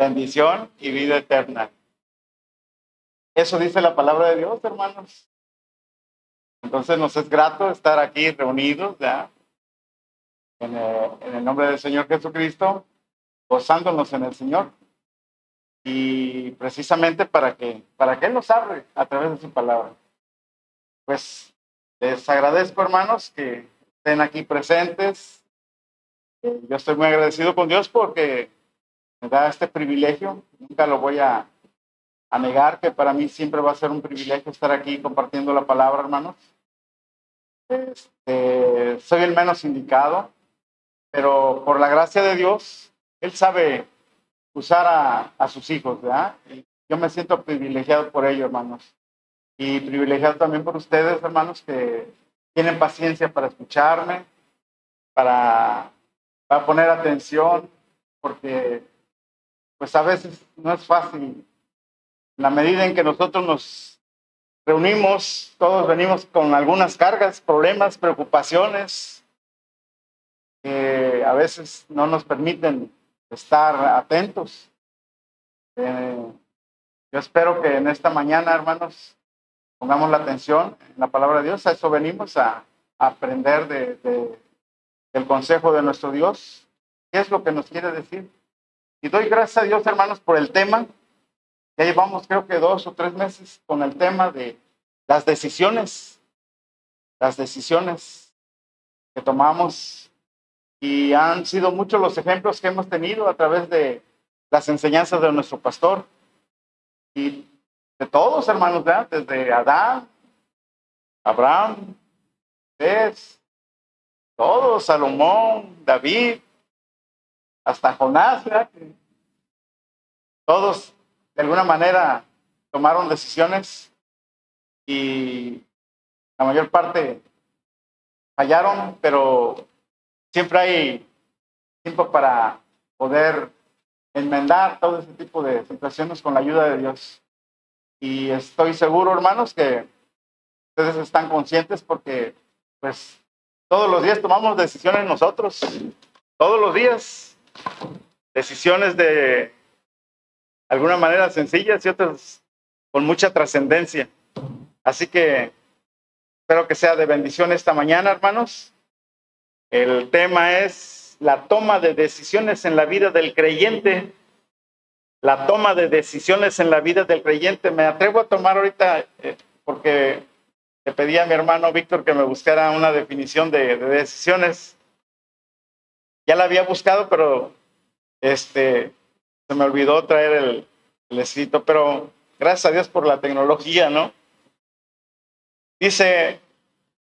bendición y vida eterna. Eso dice la palabra de Dios, hermanos. Entonces nos es grato estar aquí reunidos, ¿ya? En el, nombre del Señor Jesucristo, gozándonos en el Señor. Y precisamente para que, para que Él nos hable a través de su palabra. Pues les agradezco, hermanos, que estén aquí presentes. Yo estoy muy agradecido con Dios porque me da este privilegio. Nunca lo voy a, negar, que para mí siempre va a ser un privilegio estar aquí compartiendo la palabra, hermanos. Este, soy el menos indicado, pero por la gracia de Dios, Él sabe usar a, a sus hijos, ¿verdad? Yo me siento privilegiado por ello, hermanos. Y privilegiado también por ustedes, hermanos, que tienen paciencia para escucharme, para, para poner atención, porque pues a veces no es fácil. La medida en que nosotros nos reunimos, todos venimos con algunas cargas, problemas, preocupaciones, que a veces no nos permiten estar atentos. Eh, yo espero que en esta mañana, hermanos, pongamos la atención en la palabra de Dios. A eso venimos a, a aprender de, de, del consejo de nuestro Dios. ¿Qué es lo que nos quiere decir? Y doy gracias a Dios, hermanos, por el tema. Ya llevamos creo que dos o tres meses con el tema de las decisiones, las decisiones que tomamos. Y han sido muchos los ejemplos que hemos tenido a través de las enseñanzas de nuestro pastor. Y de todos, hermanos, ¿verdad? desde Adán, Abraham, Jesús, todos, Salomón, David, hasta Jonás, todos de alguna manera tomaron decisiones y la mayor parte fallaron, pero siempre hay tiempo para poder enmendar todo ese tipo de situaciones con la ayuda de Dios. Y estoy seguro, hermanos, que ustedes están conscientes porque, pues, todos los días tomamos decisiones nosotros, todos los días, decisiones de alguna manera sencillas y otras con mucha trascendencia. Así que espero que sea de bendición esta mañana, hermanos. El tema es la toma de decisiones en la vida del creyente la toma de decisiones en la vida del creyente. Me atrevo a tomar ahorita, eh, porque le pedí a mi hermano Víctor que me buscara una definición de, de, decisiones. Ya la había buscado, pero este, se me olvidó traer el, el pero gracias a Dios por la tecnología, ¿no? Dice,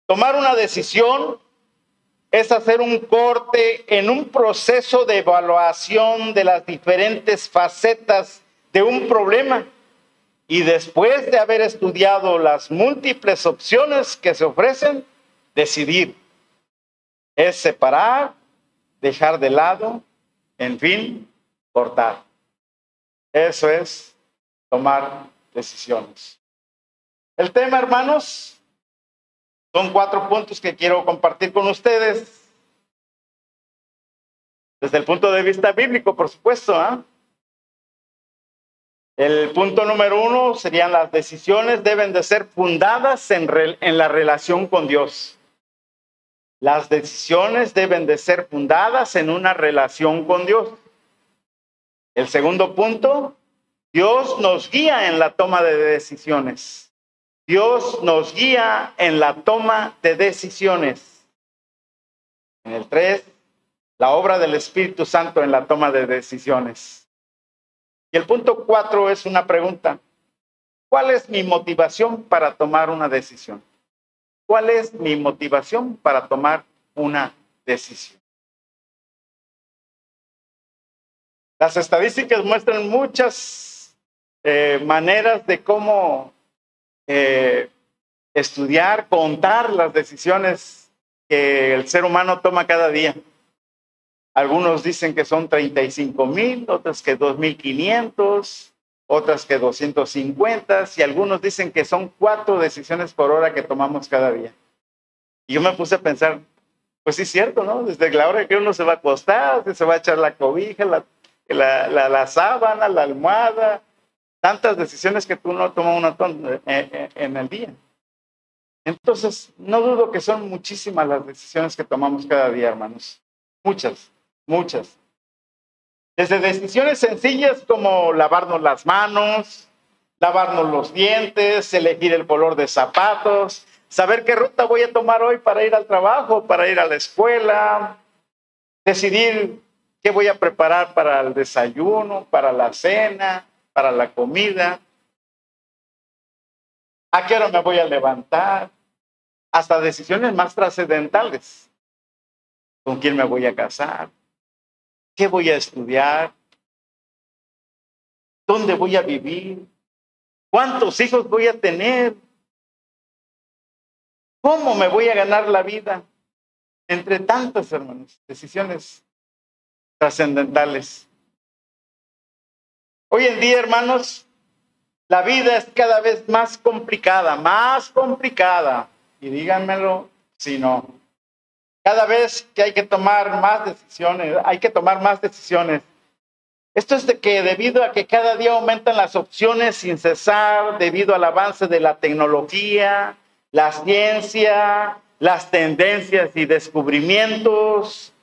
tomar una decisión es hacer un corte en un proceso de evaluación de las diferentes facetas de un problema y después de haber estudiado las múltiples opciones que se ofrecen, decidir. Es separar, dejar de lado, en fin, cortar. Eso es tomar decisiones. El tema, hermanos, son cuatro puntos que quiero compartir con ustedes. Desde el punto de vista bíblico, por supuesto. ¿eh? El punto número uno serían las decisiones deben de ser fundadas en, en la relación con Dios. Las decisiones deben de ser fundadas en una relación con Dios. El segundo punto, Dios nos guía en la toma de decisiones. Dios nos guía en la toma de decisiones. En el 3, la obra del Espíritu Santo en la toma de decisiones. Y el punto 4 es una pregunta. ¿Cuál es mi motivación para tomar una decisión? ¿Cuál es mi motivación para tomar una decisión? Las estadísticas muestran muchas eh, maneras de cómo eh, estudiar, contar las decisiones que el ser humano toma cada día. Algunos dicen que son 35 mil, otros que 2.500, otras que 250 y algunos dicen que son cuatro decisiones por hora que tomamos cada día. Y yo me puse a pensar, pues sí es cierto, ¿no? Desde la hora que uno se va a acostar, se va a echar la cobija, la, la, la, sábana, la almohada, tantas decisiones que tú no tomas una en, en, en el día. Entonces, no dudo que son muchísimas las decisiones que tomamos cada día, hermanos. Muchas, muchas. Desde decisiones sencillas como lavarnos las manos, lavarnos los dientes, elegir el color de zapatos, saber qué ruta voy a tomar hoy para ir al trabajo, para ir a la escuela, decidir qué voy a preparar para el desayuno, para la cena, para la comida, a qué hora me voy a levantar, hasta decisiones más trascendentales. ¿Con quién me voy a casar? ¿Qué voy a estudiar? ¿Dónde voy a vivir? ¿Cuántos hijos voy a tener? ¿Cómo me voy a ganar la vida? Entre tantas, hermanos, decisiones trascendentales. Hoy en día, hermanos, la vida es cada vez más complicada, más complicada. Y díganmelo si no. Cada vez que hay que tomar más decisiones, hay que tomar más decisiones. Esto es de que debido a que cada día aumentan las opciones sin cesar, debido al avance de la tecnología, la ciencia, las tendencias y descubrimientos.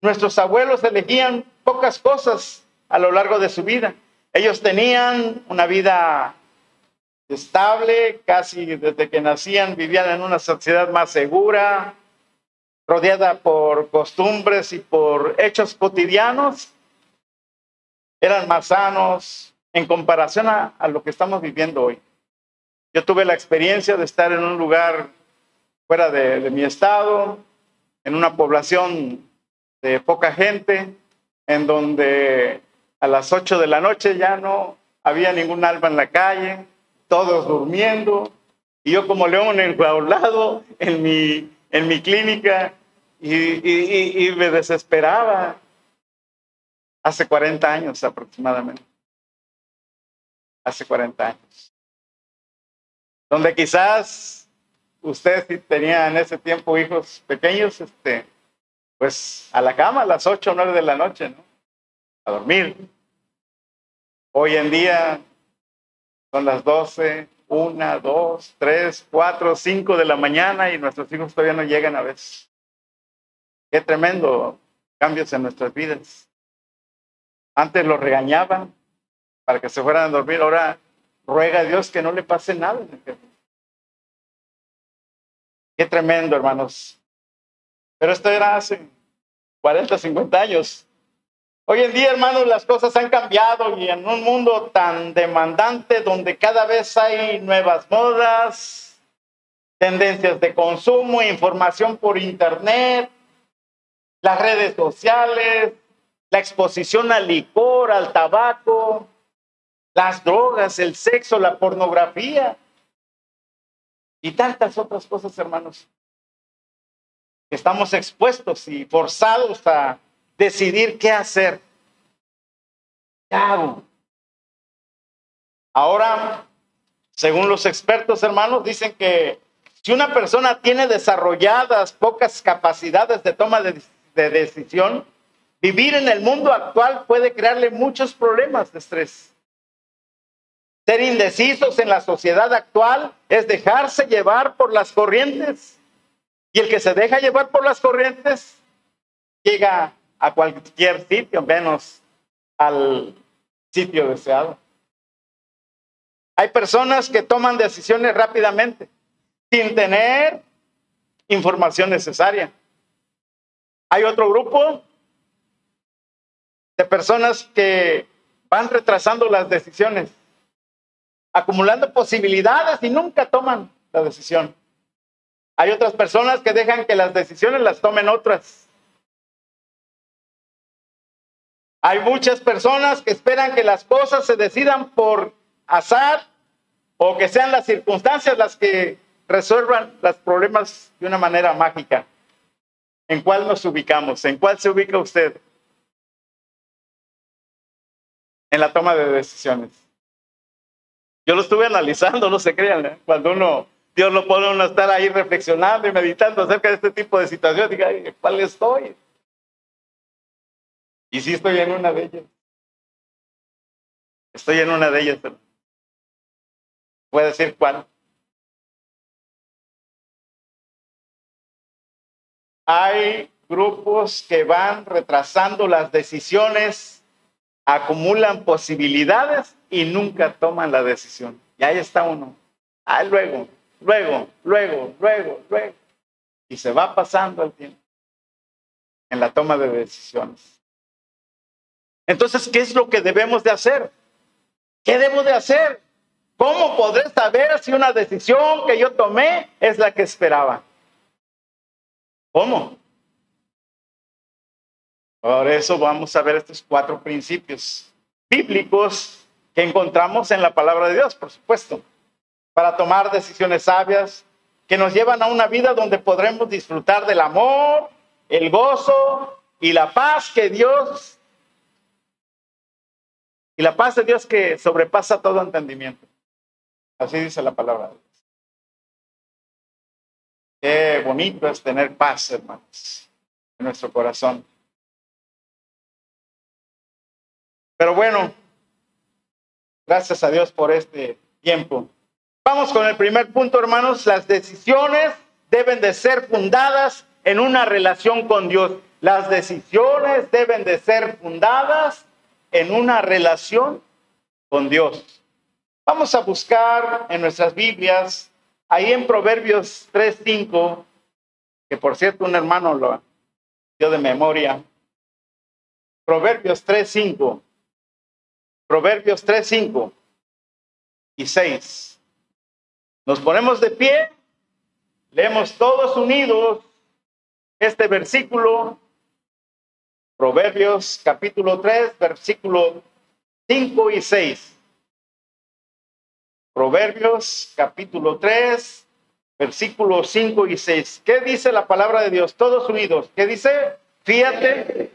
Nuestros abuelos elegían pocas cosas a lo largo de su vida. Ellos tenían una vida estable, casi desde que nacían vivían en una sociedad más segura, rodeada por costumbres y por hechos cotidianos. Eran más sanos en comparación a, lo que estamos viviendo hoy. Yo tuve la experiencia de estar en un lugar fuera de, mi estado, en una población de poca gente, en donde a las 8 de la noche ya no había ningún alma en la calle, todos durmiendo, y yo como león enjaulado en mi, en mi clínica, y, y me desesperaba. Hace 40 años aproximadamente. Hace 40 años donde quizás usted si tenía en ese tiempo hijos pequeños, este, pues a la cama a las 8 o 9 de la noche, ¿no? A dormir. Hoy en día son las 12, 1, 2, 3, 4, 5 de la mañana y nuestros hijos todavía no llegan a veces. Qué tremendo cambios en nuestras vidas. Antes los regañaban para que se fueran a dormir, ahora ruega a Dios que no le pase nada. Qué tremendo, hermanos. Pero esto era hace 40, 50 años. Hoy en día, hermanos, las cosas han cambiado y en un mundo tan demandante donde cada vez hay nuevas modas, tendencias de consumo, información por internet, las redes sociales, la exposición al licor, al tabaco, las drogas, el sexo, la pornografía y tantas otras cosas, hermanos. Estamos expuestos y forzados a decidir qué hacer. Ahora, según los expertos, hermanos, dicen que si una persona tiene desarrolladas pocas capacidades de toma de, de decisión, vivir en el mundo actual puede crearle muchos problemas de estrés. Ser indecisos en la sociedad actual es dejarse llevar por las corrientes. Y el que se deja llevar por las corrientes llega a cualquier sitio, menos al sitio deseado. Hay personas que toman decisiones rápidamente, sin tener información necesaria. Hay otro grupo de personas que van retrasando las decisiones acumulando posibilidades y nunca toman la decisión. Hay otras personas que dejan que las decisiones las tomen otras. Hay muchas personas que esperan que las cosas se decidan por azar o que sean las circunstancias las que resuelvan los problemas de una manera mágica. ¿En cuál nos ubicamos? ¿En cuál se ubica usted? En la toma de decisiones. Yo lo estuve analizando, no se crean, ¿eh? cuando uno, Dios lo pone uno a estar ahí reflexionando y meditando acerca de este tipo de situaciones, diga, ¿cuál estoy? Y sí estoy en una de ellas. Estoy en una de ellas. ¿Puede decir cuál? Hay grupos que van retrasando las decisiones, acumulan posibilidades y nunca toman la decisión. Y ahí está uno. Ah, luego, luego, luego, luego, luego. Y se va pasando el tiempo en la toma de decisiones. Entonces, ¿qué es lo que debemos de hacer? ¿Qué debo de hacer? ¿Cómo podré saber si una decisión que yo tomé es la que esperaba? ¿Cómo? Por eso vamos a ver estos cuatro principios bíblicos que encontramos en la palabra de Dios, por supuesto, para tomar decisiones sabias que nos llevan a una vida donde podremos disfrutar del amor, el gozo y la paz que Dios y la paz de Dios que sobrepasa todo entendimiento. Así dice la palabra de Dios. Qué bonito es tener paz, hermanos, en nuestro corazón. Pero bueno, gracias a Dios por este tiempo. Vamos con el primer punto, hermanos. Las decisiones deben de ser fundadas en una relación con Dios. Las decisiones deben de ser fundadas en una relación con Dios. Vamos a buscar en nuestras Biblias, ahí en Proverbios 3.5, que por cierto un hermano lo dio de memoria. Proverbios 3.5. Proverbios 3.5 y 6. Nos ponemos de pie, leemos todos unidos este versículo Proverbios capítulo 3, versículo 5 y 6. Proverbios capítulo 3, versículos 5 y 6. ¿Qué dice la palabra de Dios? Todos unidos. ¿Qué dice? Fíjate.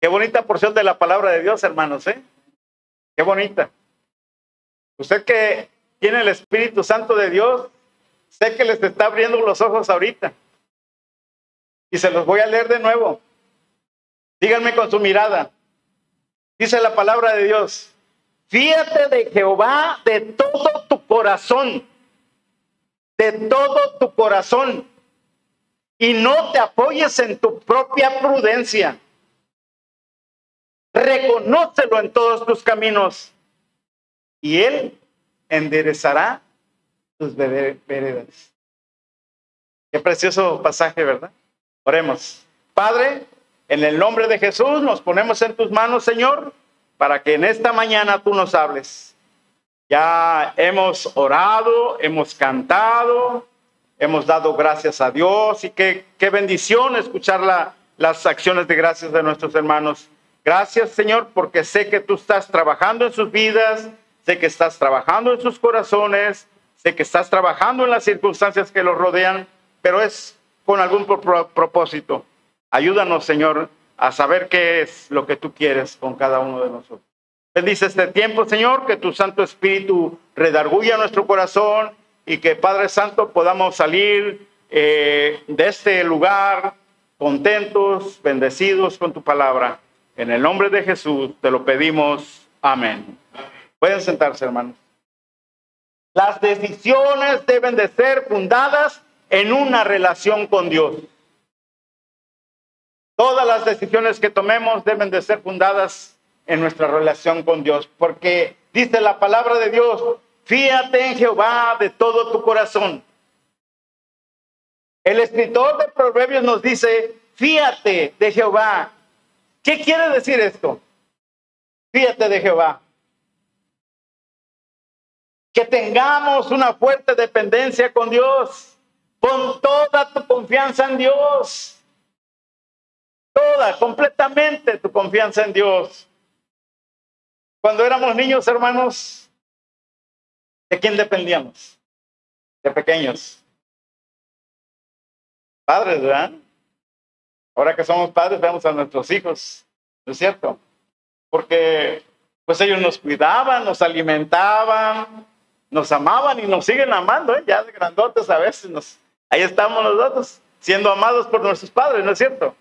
Qué bonita porción de la palabra de Dios, hermanos, ¿eh? Qué bonita. Usted que tiene el Espíritu Santo de Dios, sé que les está abriendo los ojos ahorita. Y se los voy a leer de nuevo. Díganme con su mirada. Dice la palabra de Dios. Fíjate de Jehová de todo tu corazón. De todo tu corazón. Y no te apoyes en tu propia prudencia reconócelo en todos tus caminos y Él enderezará tus veredas. Qué precioso pasaje, ¿verdad? Oremos. Padre, en el nombre de Jesús nos ponemos en tus manos, Señor, para que en esta mañana tú nos hables. Ya hemos orado, hemos cantado, hemos dado gracias a Dios y qué, qué bendición escuchar la, las acciones de gracias de nuestros hermanos. Gracias, Señor, porque sé que tú estás trabajando en sus vidas, sé que estás trabajando en sus corazones, sé que estás trabajando en las circunstancias que los rodean, pero es con algún propósito. Ayúdanos, Señor, a saber qué es lo que tú quieres con cada uno de nosotros. Bendice este tiempo, Señor, que tu Santo Espíritu redarguya nuestro corazón y que, Padre Santo, podamos salir eh, de este lugar contentos, bendecidos con tu palabra. En el nombre de Jesús te lo pedimos. Amén. Pueden sentarse, hermanos. Las decisiones deben de ser fundadas en una relación con Dios. Todas las decisiones que tomemos deben de ser fundadas en nuestra relación con Dios, porque dice la palabra de Dios, fíate en Jehová de todo tu corazón. El escritor de Proverbios nos dice, fíate de Jehová ¿Qué quiere decir esto? Fíjate de Jehová. Que tengamos una fuerte dependencia con Dios. Pon toda tu confianza en Dios. Toda, completamente tu confianza en Dios. Cuando éramos niños, hermanos, ¿de quién dependíamos? De pequeños. Padres, ¿verdad? Ahora que somos padres, vemos a nuestros hijos, ¿no es cierto? Porque pues ellos nos cuidaban, nos alimentaban, nos amaban y nos siguen amando, ¿eh? ya de grandotes a veces nos, ahí estamos nosotros, siendo amados por nuestros padres, ¿no es cierto?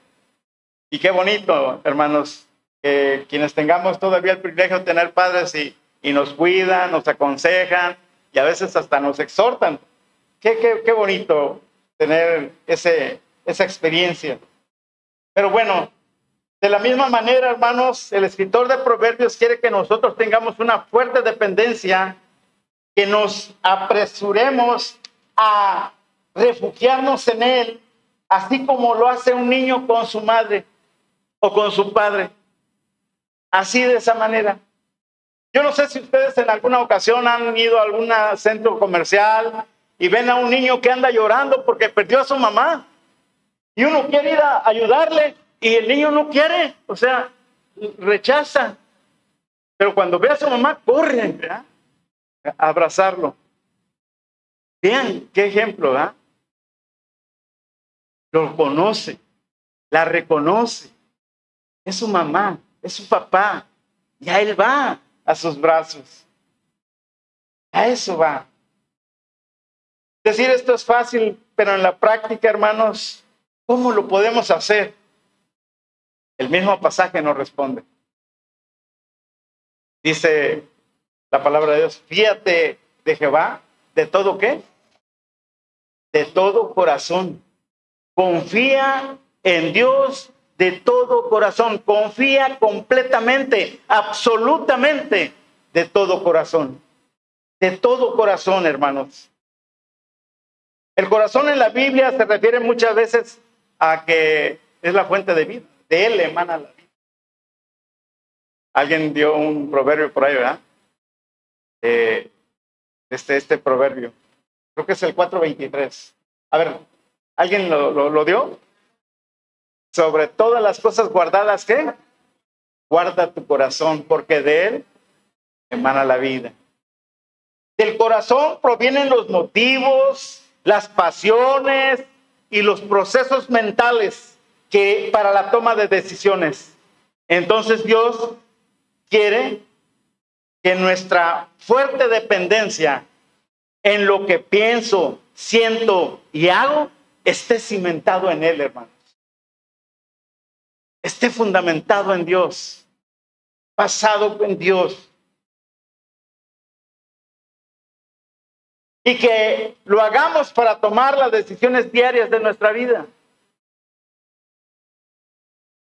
Y qué bonito, hermanos, que quienes tengamos todavía el privilegio de tener padres y, y nos cuidan, nos aconsejan y a veces hasta nos exhortan. Qué, qué, qué bonito tener ese, esa experiencia. Pero bueno, de la misma manera, hermanos, el escritor de Proverbios quiere que nosotros tengamos una fuerte dependencia, que nos apresuremos a refugiarnos en Él, así como lo hace un niño con su madre o con su padre. Así de esa manera. Yo no sé si ustedes en alguna ocasión han ido a algún centro comercial y ven a un niño que anda llorando porque perdió a su mamá. Y uno quiere ir a ayudarle y el niño no quiere, o sea, rechaza. Pero cuando ve a su mamá, corre a abrazarlo. Vean qué ejemplo, ¿verdad? Lo conoce, la reconoce. Es su mamá, es su papá. Ya él va a sus brazos. A eso va. Decir esto es fácil, pero en la práctica, hermanos, ¿cómo lo podemos hacer? El mismo pasaje nos responde. Dice la palabra de Dios, fíjate de Jehová, ¿de todo qué? De todo corazón. Confía en Dios de todo corazón. Confía completamente, absolutamente, de todo corazón. De todo corazón, hermanos. El corazón en la Biblia se refiere muchas veces a que es la fuente de vida. De él emana la vida. Alguien dio un proverbio por ahí, ¿verdad? Este, este proverbio. Creo que es el 423. A ver, ¿alguien lo, lo dio? sobre todas las cosas guardadas, ¿qué? Guarda tu corazón, porque de él emana la vida. Del corazón provienen los motivos, las pasiones y los procesos mentales que para la toma de decisiones. Entonces Dios quiere que nuestra fuerte dependencia en lo que pienso, siento y hago esté cimentado en Él, hermano esté fundamentado en Dios, basado en Dios. Y que lo hagamos para tomar las decisiones diarias de nuestra vida.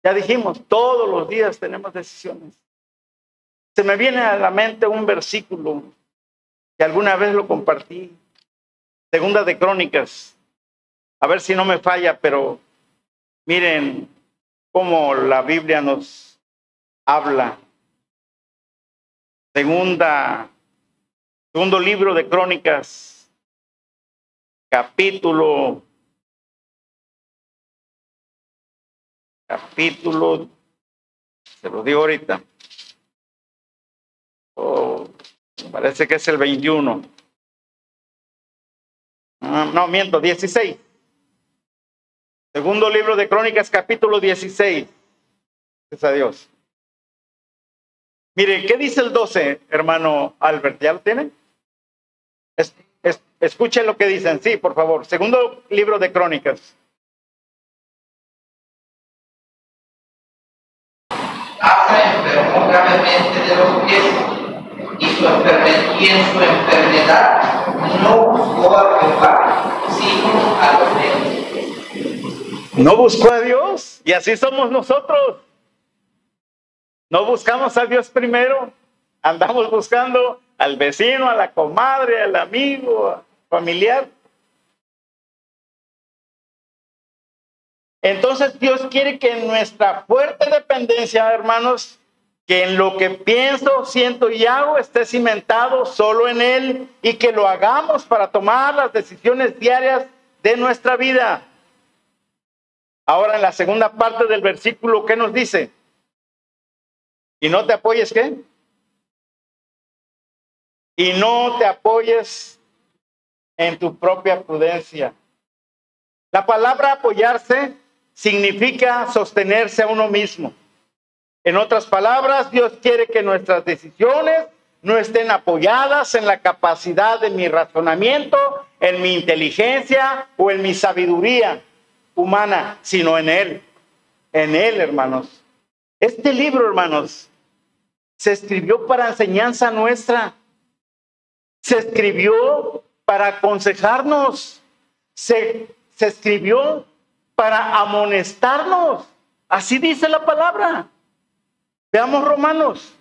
Ya dijimos, todos los días tenemos decisiones. Se me viene a la mente un versículo que alguna vez lo compartí, segunda de Crónicas, a ver si no me falla, pero miren, como la Biblia nos habla. Segunda, segundo libro de Crónicas, capítulo, capítulo, se lo digo ahorita. Parece que es el 21. Ah, no, miento, 16. Segundo libro de Crónicas, capítulo 16. Gracias a Dios. Mire, ¿qué dice el 12, hermano Albert? ¿Ya lo tienen? escuchen lo que dicen, sí, por favor. Segundo libro de Crónicas. Enfermó gravemente de los pies y, su y en su enfermedad no buscó a Jehová, sino a los médicos no buscó a Dios y así somos nosotros. No buscamos a Dios primero, andamos buscando al vecino, a la comadre, al amigo, familiar. Entonces Dios quiere que nuestra fuerte dependencia, hermanos, que en lo que pienso, siento y hago esté cimentado solo en Él y que lo hagamos para tomar las decisiones diarias de nuestra vida. Ahora en la segunda parte del versículo, ¿qué nos dice? Y no te apoyes, ¿qué? Y no te apoyes en tu propia prudencia. La palabra apoyarse significa sostenerse a uno mismo. En otras palabras, Dios quiere que nuestras decisiones no estén apoyadas en la capacidad de mi razonamiento, en mi inteligencia o en mi sabiduría humana, sino en Él. En Él, hermanos. Este libro, hermanos, se escribió para enseñanza nuestra. Se escribió para aconsejarnos. Se, se escribió para amonestarnos. Así dice la palabra. Veamos Romanos.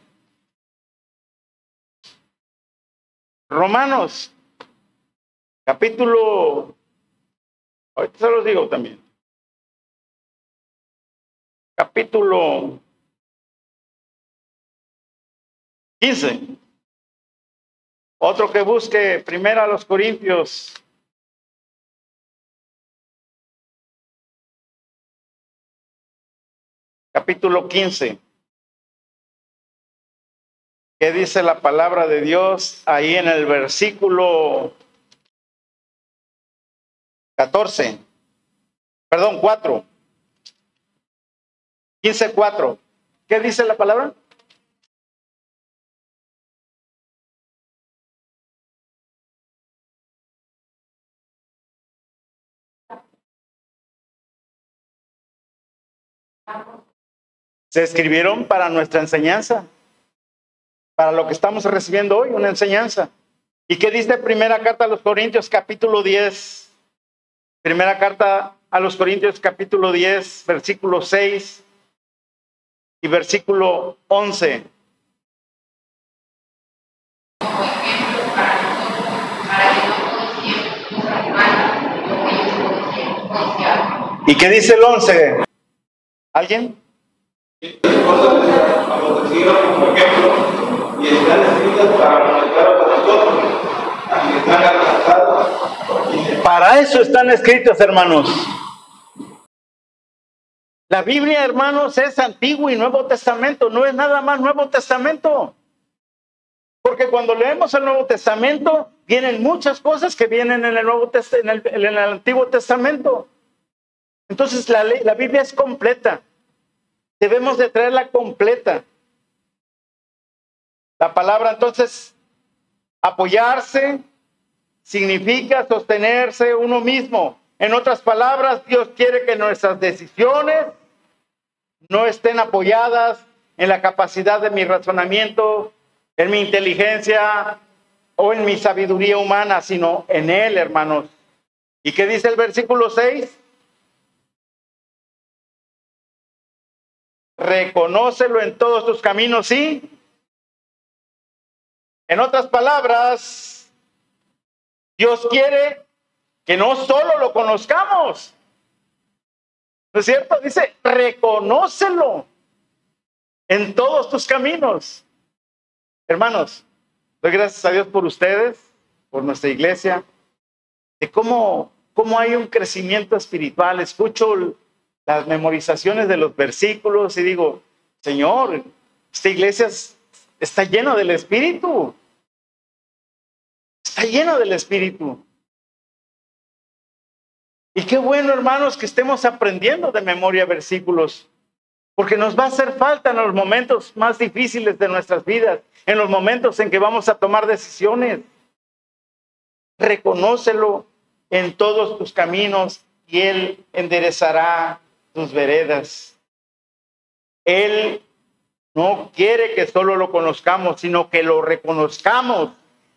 Romanos, capítulo, ahorita se los digo también. Capítulo 15. Otro que busque primero a los Corintios. Capítulo 15. ¿Qué dice la palabra de Dios ahí en el versículo 14? Perdón, 4. 15, 4. ¿Qué dice la palabra? Se escribieron para nuestra enseñanza para lo que estamos recibiendo hoy, una enseñanza. ¿Y qué dice primera carta a los Corintios capítulo 10? Primera carta a los Corintios capítulo 10, versículo 6 y versículo 11. ¿Y qué dice el 11? ¿Alguien? Para eso están escritas, hermanos. La Biblia, hermanos, es Antiguo y Nuevo Testamento, no es nada más Nuevo Testamento. Porque cuando leemos el Nuevo Testamento, vienen muchas cosas que vienen en el, Nuevo en el, en el Antiguo Testamento. Entonces la, la Biblia es completa. Debemos de traerla completa. La palabra entonces, apoyarse significa sostenerse uno mismo. En otras palabras, Dios quiere que nuestras decisiones no estén apoyadas en la capacidad de mi razonamiento, en mi inteligencia o en mi sabiduría humana, sino en Él, hermanos. ¿Y qué dice el versículo 6? Reconócelo en todos tus caminos, sí, en otras palabras, Dios quiere que no solo lo conozcamos, ¿no es cierto? Dice, reconócelo en todos tus caminos. Hermanos, doy gracias a Dios por ustedes, por nuestra iglesia, de cómo, cómo hay un crecimiento espiritual. Escucho las memorizaciones de los versículos y digo, Señor, esta iglesia es Está lleno del Espíritu. Está lleno del Espíritu. Y qué bueno, hermanos, que estemos aprendiendo de memoria versículos, porque nos va a hacer falta en los momentos más difíciles de nuestras vidas, en los momentos en que vamos a tomar decisiones. Reconócelo en todos tus caminos y Él enderezará tus veredas. Él no quiere que solo lo conozcamos, sino que lo reconozcamos.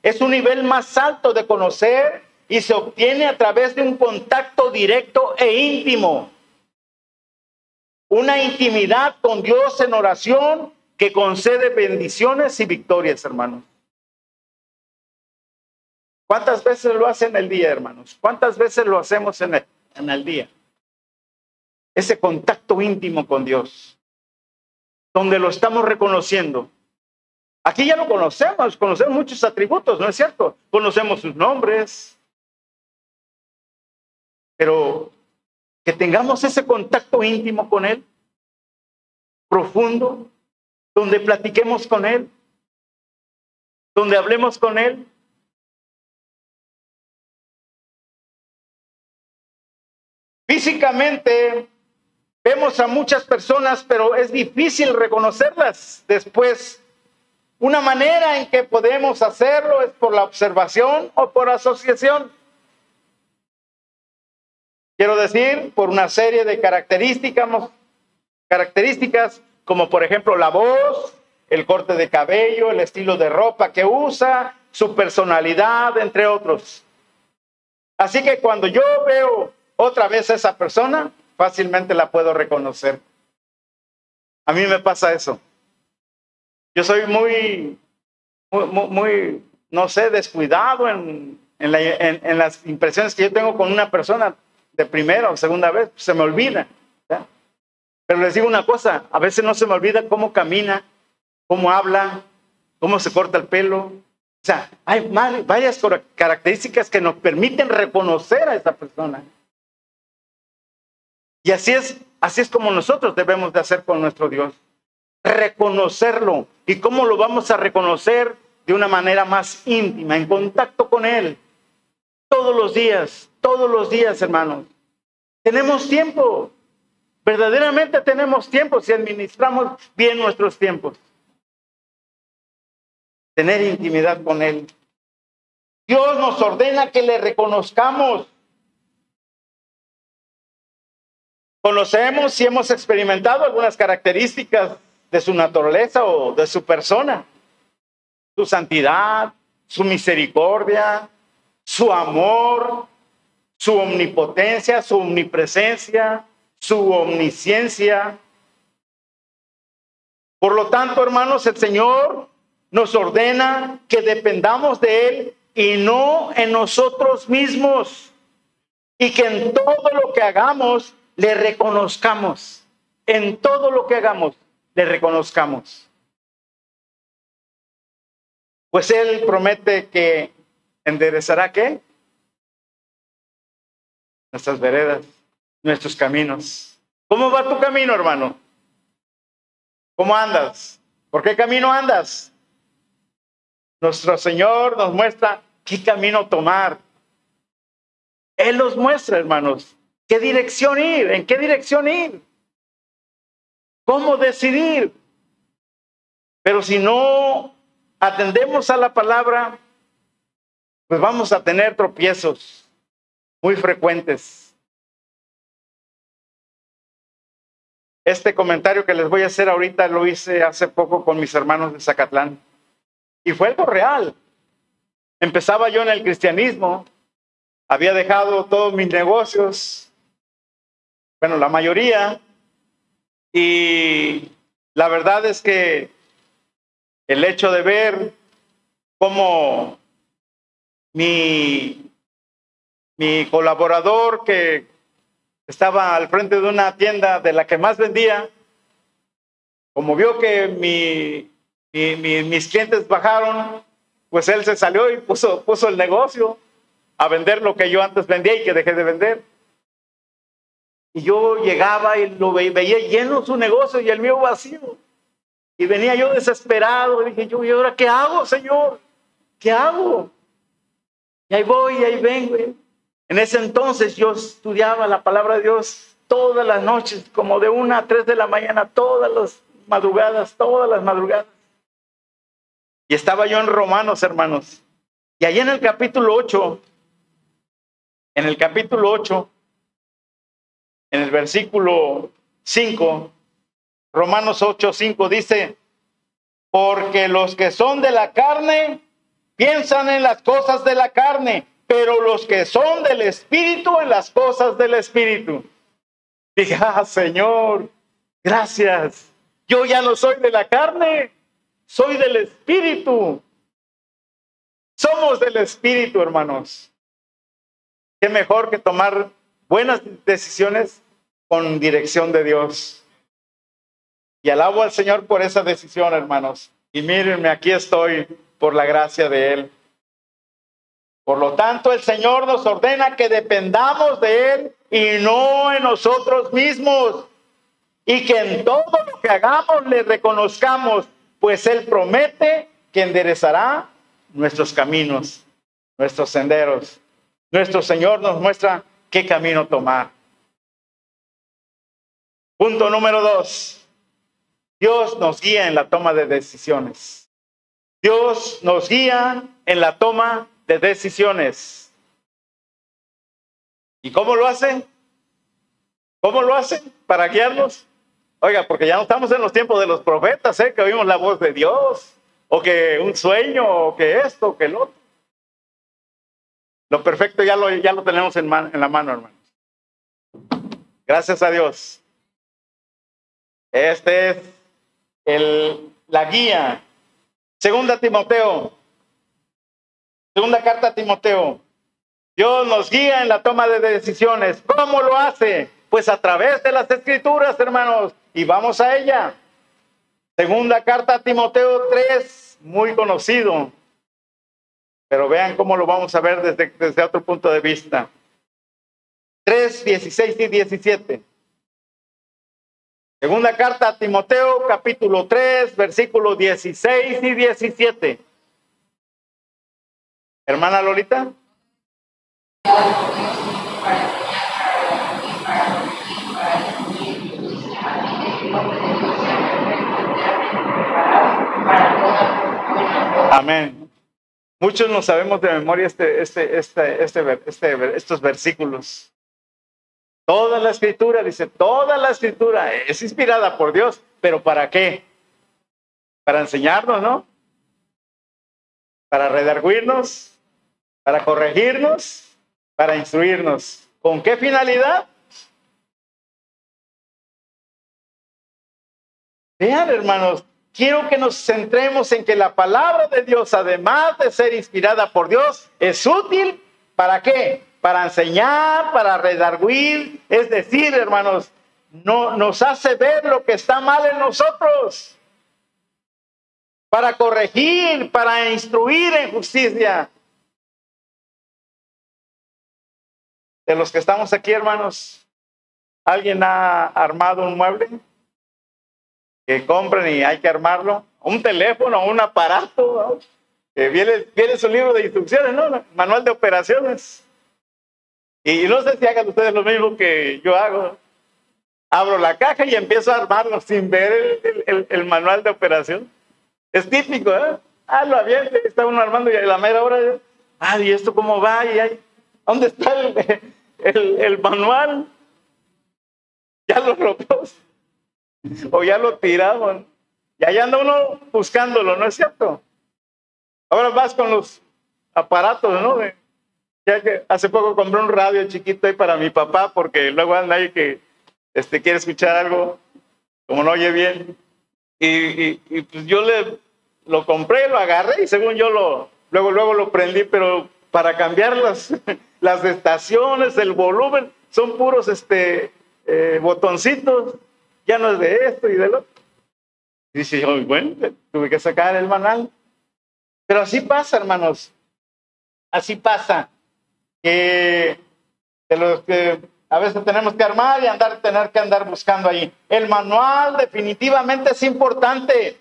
Es un nivel más alto de conocer y se obtiene a través de un contacto directo e íntimo. Una intimidad con Dios en oración que concede bendiciones y victorias, hermanos. ¿Cuántas veces lo hacen en el día, hermanos? ¿Cuántas veces lo hacemos en el, en el día? Ese contacto íntimo con Dios donde lo estamos reconociendo. Aquí ya lo conocemos, conocemos muchos atributos, ¿no es cierto? Conocemos sus nombres, pero que tengamos ese contacto íntimo con Él, profundo, donde platiquemos con Él, donde hablemos con Él. Físicamente Vemos a muchas personas, pero es difícil reconocerlas después Una manera en que podemos hacerlo es por la observación o por asociación. Quiero decir, por una serie de características, características como por ejemplo la voz, el corte de cabello, el estilo de ropa que usa, su personalidad, entre otros. Así que cuando yo veo otra vez a esa persona, fácilmente la puedo reconocer. A mí me pasa eso. Yo soy muy, muy, no sé, descuidado en, en, las impresiones que yo tengo con una persona de primera o segunda vez, se me olvida. Pero les digo una cosa, a veces no se me olvida cómo camina, cómo habla, cómo se corta el pelo. O sea, hay varias características que nos permiten reconocer a esa persona. Y así es, así es como nosotros debemos de hacer con nuestro Dios. Reconocerlo. ¿Y cómo lo vamos a reconocer? De una manera más íntima, en contacto con Él. Todos los días, todos los días, hermanos. Tenemos tiempo. Verdaderamente tenemos tiempo si administramos bien nuestros tiempos tener intimidad con Él. Dios nos ordena que le reconozcamos. Conocemos y hemos experimentado algunas características de su naturaleza o de su persona. Su santidad, su misericordia, su amor, su omnipotencia, su omnipresencia, su omnisciencia. Por lo tanto, hermanos, el Señor nos ordena que dependamos de Él y no en nosotros mismos. Y que en todo lo que hagamos le reconozcamos. En todo lo que hagamos le reconozcamos. Pues Él promete que enderezará qué? Nuestras veredas, nuestros caminos. ¿Cómo va tu camino, hermano? ¿Cómo andas? ¿Por qué camino andas? Nuestro Señor nos muestra qué camino tomar. Él nos muestra, hermanos, qué dirección ir, en qué dirección ir, cómo decidir. Pero si no atendemos a la palabra, pues vamos a tener tropiezos muy frecuentes. Este comentario que les voy a hacer ahorita lo hice hace poco con mis hermanos de Zacatlán. Y fue algo real. Empezaba yo en el cristianismo, había dejado todos mis negocios, bueno, la mayoría, y la verdad es que el hecho de ver cómo mi, mi colaborador que estaba al frente de una tienda de la que más vendía, como vio que mi mis clientes bajaron, pues él se salió y puso, puso el negocio a vender lo que yo antes vendía y que dejé de vender. Y yo llegaba y lo veía lleno su negocio y el mío vacío. Y venía yo desesperado. Y dije yo, ¿y ahora qué hago, Señor? ¿Qué hago? Y ahí voy, y ahí vengo. En ese entonces yo estudiaba la palabra de Dios todas las noches, como de una a tres de la mañana, todas las madrugadas, todas las madrugadas. Y estaba yo en Romanos, hermanos. Y allí en el capítulo 8, en el capítulo 8, en el versículo 5, Romanos 8, 5 dice, porque los que son de la carne piensan en las cosas de la carne, pero los que son del Espíritu en las cosas del Espíritu. Dije, ah, Señor, gracias. Yo ya no soy de la carne, soy del Espíritu. Somos del Espíritu, hermanos. Qué mejor que tomar buenas decisiones con dirección de Dios. Y alabo al Señor por esa decisión, hermanos. Y mírenme, aquí estoy por la gracia de Él. Por lo tanto, el Señor nos ordena que dependamos de Él y no en nosotros mismos. Y que en todo lo que hagamos le reconozcamos pues Él promete que enderezará nuestros caminos, nuestros senderos. Nuestro Señor nos muestra qué camino tomar. Punto número dos. Dios nos guía en la toma de decisiones. Dios nos guía en la toma de decisiones. ¿Y cómo lo hace? ¿Cómo lo hace para guiarnos? Oiga, porque ya no estamos en los tiempos de los profetas, ¿eh? que oímos la voz de Dios, o que un sueño, o que esto, o que lo otro. Lo perfecto ya lo, ya lo tenemos en, en la mano, hermanos. Gracias a Dios. Este es el, la guía. Segunda Timoteo. Segunda carta a Timoteo. Dios nos guía en la toma de decisiones. ¿Cómo lo hace? Pues a través de las escrituras, hermanos. Y vamos a ella. Segunda carta a Timoteo 3, muy conocido. Pero vean cómo lo vamos a ver desde, desde otro punto de vista. 3, 16 y 17. Segunda carta a Timoteo, capítulo 3, versículos 16 y 17. Hermana Lolita. Amén. Muchos no sabemos de memoria este, este, este, este, este, estos versículos. Toda la escritura, dice, toda la escritura es inspirada por Dios, pero ¿para qué? Para enseñarnos, ¿no? Para redarguirnos, para corregirnos, para instruirnos. ¿Con qué finalidad? Vean, hermanos, quiero que nos centremos en que la palabra de Dios, además de ser inspirada por Dios, es útil para qué? Para enseñar, para redarguir, es decir, hermanos, no, nos hace ver lo que está mal en nosotros, para corregir, para instruir en justicia. De los que estamos aquí, hermanos, ¿alguien ha armado un mueble? Que compren y hay que armarlo, un teléfono, un aparato, viene, viene su libro de instrucciones, ¿no? Manual de operaciones. Y no sé si hagan ustedes lo mismo que yo hago. Abro la caja y empiezo a armarlo sin ver el, manual de operación. Es típico, ¿eh? Ah, lo bien, está uno armando y a la mera hora, ah, ¿y esto cómo va? ¿Y ahí? ¿Dónde está el, manual? Ya lo rompió o ya lo tiraban. Y allá anda uno buscándolo, ¿no es cierto? Ahora vas con los aparatos, ¿no? ya hace poco compré un radio chiquito ahí para mi papá, porque luego anda ahí que este, quiere escuchar algo, como no oye bien. Y, pues yo le lo compré, lo agarré y según yo lo, luego, luego lo prendí, pero para cambiar las, las estaciones, el volumen, son puros este, eh, botoncitos ya no es de esto y de lo otro. dice yo, bueno, tuve que sacar el manual. Pero así pasa, hermanos. Así pasa. Que de los que a veces tenemos que armar y andar, tener que andar buscando ahí. El manual definitivamente es importante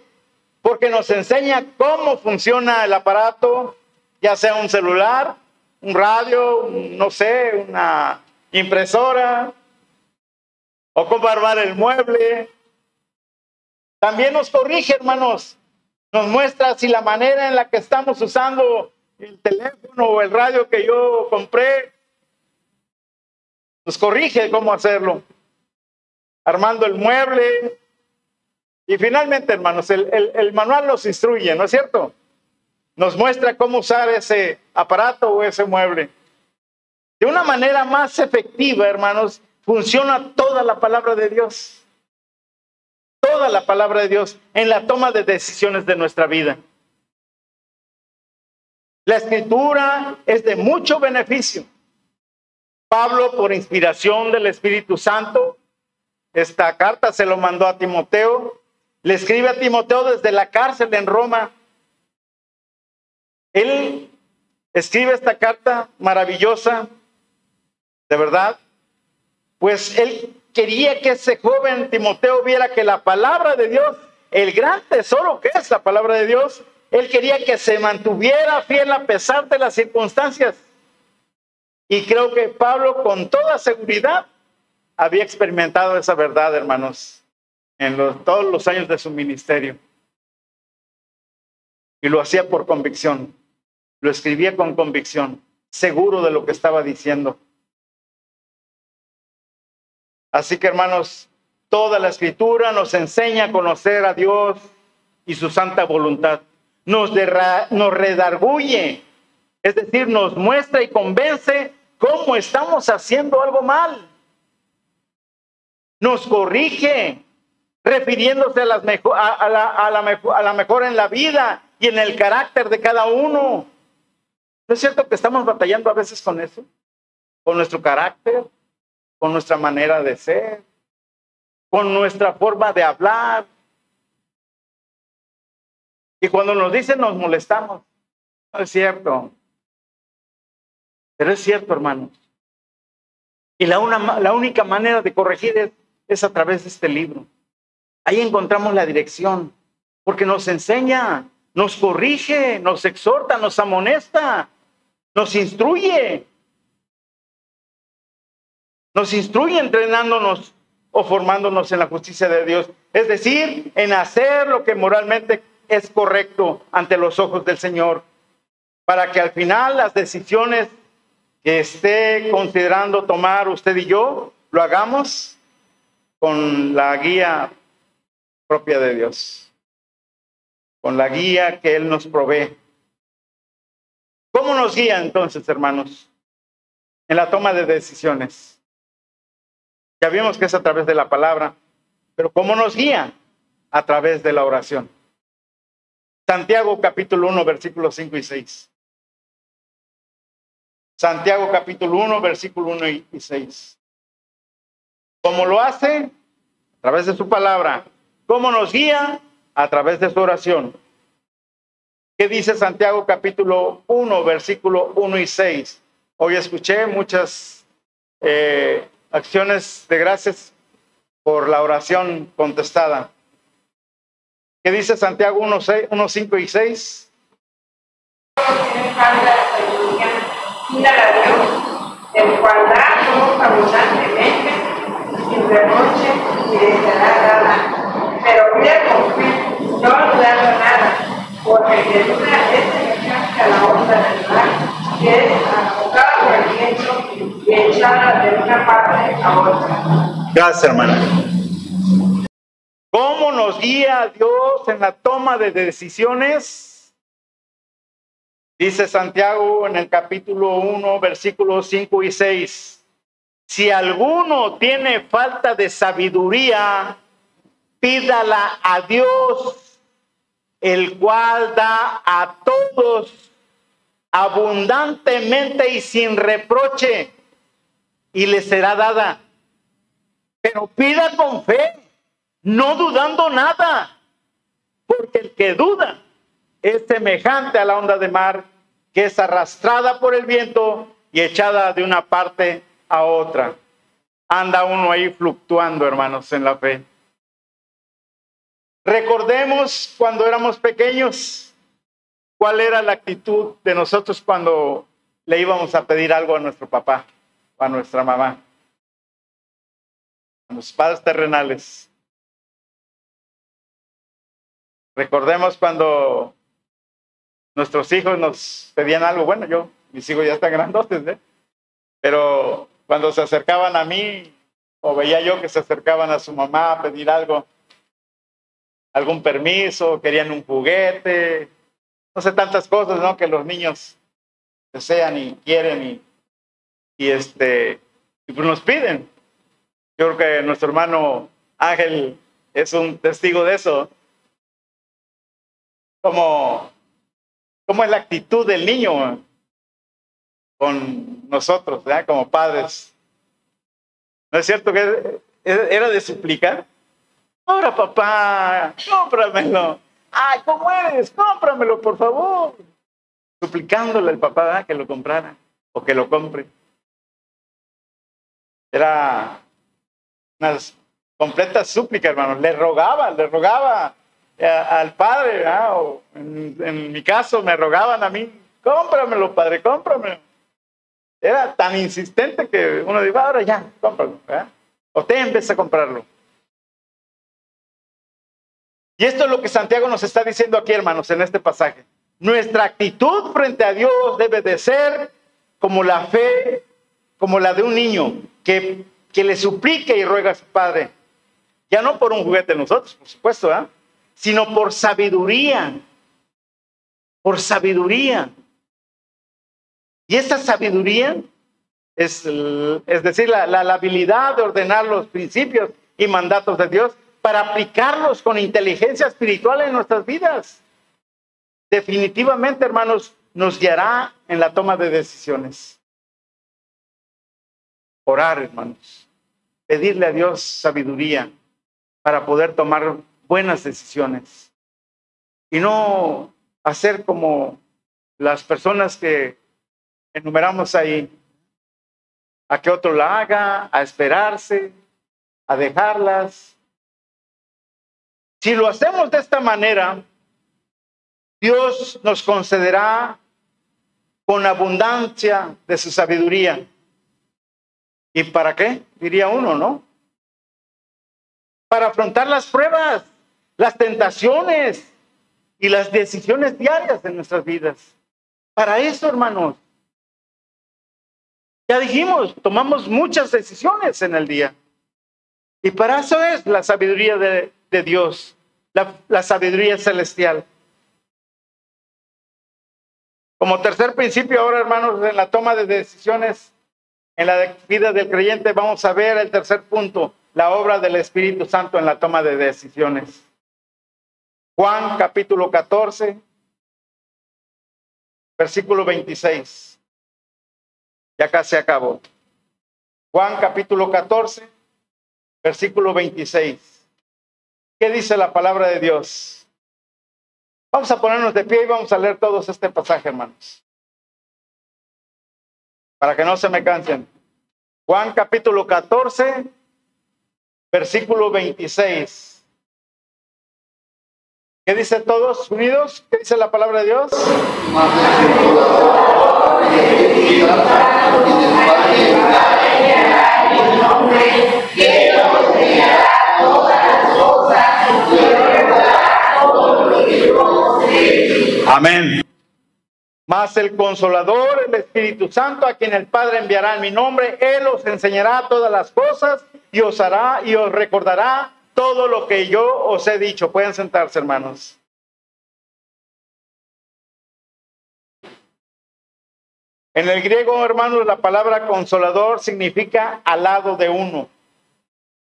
porque nos enseña cómo funciona el aparato, ya sea un celular, un radio, no sé, una impresora, o cómo armar el mueble. También nos corrige, hermanos. Nos muestra si la manera en la que estamos usando el teléfono o el radio que yo compré, nos corrige cómo hacerlo. Armando el mueble. Y finalmente, hermanos, el, el manual nos instruye, ¿no es cierto? Nos muestra cómo usar ese aparato o ese mueble. De una manera más efectiva, hermanos, funciona toda la palabra de Dios. Toda la palabra de Dios en la toma de decisiones de nuestra vida. La escritura es de mucho beneficio. Pablo, por inspiración del Espíritu Santo, esta carta se lo mandó a Timoteo. Le escribe a Timoteo desde la cárcel en Roma. Él escribe esta carta maravillosa, de verdad, pues él quería que ese joven Timoteo viera que la palabra de Dios, el gran tesoro que es la palabra de Dios, él quería que se mantuviera fiel a pesar de las circunstancias. Y creo que Pablo con toda seguridad había experimentado esa verdad, hermanos, en todos los años de su ministerio. Y lo hacía por convicción. Lo escribía con convicción, seguro de lo que estaba diciendo. Así que hermanos, toda la escritura nos enseña a conocer a Dios y su santa voluntad. Nos, nos redarguye, es decir, nos muestra y convence cómo estamos haciendo algo mal. Nos corrige, refiriéndose a, las a, la, a, en la vida y en el carácter de cada uno. ¿No es cierto que estamos batallando a veces con eso? Con nuestro carácter, con nuestra manera de ser, con nuestra forma de hablar. Y cuando nos dicen nos molestamos. No es cierto. Pero es cierto, hermanos. Y la, una, la única manera de corregir es, es a través de este libro. Ahí encontramos la dirección, porque nos enseña, nos corrige, nos exhorta, nos amonesta, nos instruye. Nos instruye entrenándonos o formándonos en la justicia de Dios. Es decir, en hacer lo que moralmente es correcto ante los ojos del Señor, para que al final las decisiones que esté considerando tomar usted y yo, lo hagamos con la guía propia de Dios, con la guía que Él nos provee. ¿Cómo nos guía entonces, hermanos? En la toma de decisiones. Ya vimos que es a través de la palabra, pero ¿cómo nos guía? A través de la oración. Santiago capítulo 1, versículos 5 y 6. Santiago capítulo 1, versículo 1 y 6. ¿Cómo lo hace? A través de su palabra. ¿Cómo nos guía? A través de su oración. ¿Qué dice Santiago capítulo 1, versículo 1 y 6? Hoy escuché muchas eh, acciones de gracias por la oración contestada. ¿Qué dice Santiago 1, 6, 1 5 y 6? Pídale a Dios, el cual da todo abundantemente, sin reproche y será dada. Pero pide con fe, no dudando nada, porque que duda es semejante a la onda del mar, que es viento y. Gracias, hermana. ¿Cómo nos guía Dios en la toma de decisiones? Dice Santiago en el capítulo 1, versículos 5 y 6. Si alguno tiene falta de sabiduría, pídala a Dios, el cual da a todos abundantemente y sin reproche, y le será dada. Pero pida con fe, no dudando nada, porque el que duda es semejante a la onda de mar que es arrastrada por el viento y echada de una parte a otra. Anda uno ahí fluctuando, hermanos, en la fe. Recordemos cuando éramos pequeños, cuál era la actitud de nosotros cuando le íbamos a pedir algo a nuestro papá a nuestra mamá, a los padres terrenales. Recordemos cuando nuestros hijos nos pedían algo, bueno, yo, mis hijos ya están grandotes, ¿eh? pero cuando se acercaban a mí, o veía yo que se acercaban a su mamá a pedir algo, algún permiso, querían un juguete, no sé, tantas cosas, ¿no? Que los niños desean y quieren y, y este, pues nos piden. Yo creo que nuestro hermano Ángel es un testigo de eso. Como cómo es la actitud del niño con nosotros, como padres. ¿No es cierto que era de suplicar? Ahora, papá, cómpramelo. Ay, ¿cómo eres? Cómpramelo, por favor. Suplicándole al papá que lo comprara o que lo compre. Era una completa súplica, hermano. Le rogaba, le rogaba al padre, o en, mi caso me rogaban a mí, cómpramelo, padre, cómpramelo. Era tan insistente que uno dijo, ahora ya, cómpralo, o te empieza a comprarlo. Y esto es lo que Santiago nos está diciendo aquí, hermanos, en este pasaje. Nuestra actitud frente a Dios debe de ser como la fe, como la de un niño que, que le suplique y ruega a su padre. Ya no por un juguete de nosotros, por supuesto, sino por sabiduría. Por sabiduría. Y esa sabiduría es, es decir, la, la, la habilidad de ordenar los principios y mandatos de Dios para aplicarlos con inteligencia espiritual en nuestras vidas. Definitivamente, hermanos, nos guiará en la toma de decisiones. Orar, hermanos. Pedirle a Dios sabiduría para poder tomar buenas decisiones. Y no hacer como las personas que enumeramos ahí, a que otro la haga, a esperarse, a dejarlas. Si lo hacemos de esta manera, Dios nos concederá con abundancia de su sabiduría. ¿Y para qué? Diría uno, ¿no? Para afrontar las pruebas, las tentaciones y las decisiones diarias de nuestras vidas. Para eso, hermanos. Ya dijimos, tomamos muchas decisiones en el día. Y para eso es la sabiduría de, Dios, la, la sabiduría celestial. Como tercer principio, ahora hermanos, en la toma de decisiones en la vida del creyente, vamos a ver el tercer punto, la obra del Espíritu Santo en la toma de decisiones. Juan capítulo 14, versículo 26. Ya casi acabó. Juan capítulo 14, versículo 26. ¿Qué dice la palabra de Dios? Vamos a ponernos de pie y vamos a leer todos este pasaje, hermanos. Para que no se me cansen. Juan capítulo 14, versículo 26. ¿Qué dice todos unidos? ¿Qué dice la palabra de Dios? Amén. Más el consolador, el Espíritu Santo, a quien el Padre enviará en mi nombre, Él os enseñará todas las cosas y os hará y os recordará todo lo que yo os he dicho. Pueden sentarse, hermanos. En el griego, hermanos, la palabra consolador significa al lado de uno,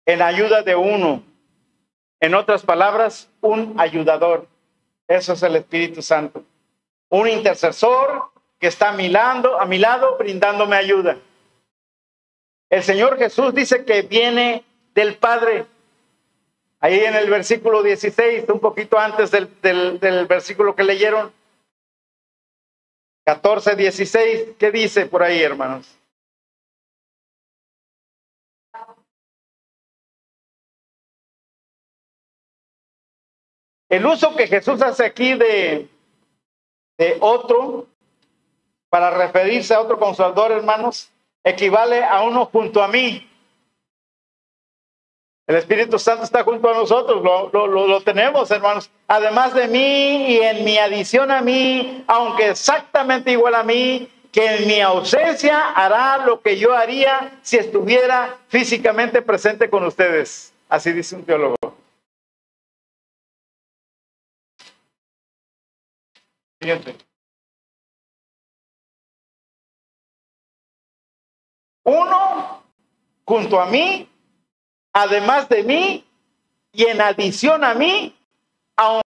en ayuda de uno. En otras palabras, un ayudador. Eso es el Espíritu Santo. Un intercesor que está a mi, lado, a mi lado brindándome ayuda. El Señor Jesús dice que viene del Padre. Ahí en el versículo 16, un poquito antes del, del, del versículo que leyeron. 14, 16, ¿qué dice por ahí, hermanos? El uso que Jesús hace aquí de, de otro para referirse a otro consolador, hermanos, equivale a uno junto a mí. El Espíritu Santo está junto a nosotros, lo, lo, lo, lo, tenemos, hermanos. Además de mí y en mi adición a mí, aunque exactamente igual a mí, que en mi ausencia hará lo que yo haría si estuviera físicamente presente con ustedes. Así dice un teólogo. Uno junto a mí, además de mí y en adición a mí, aun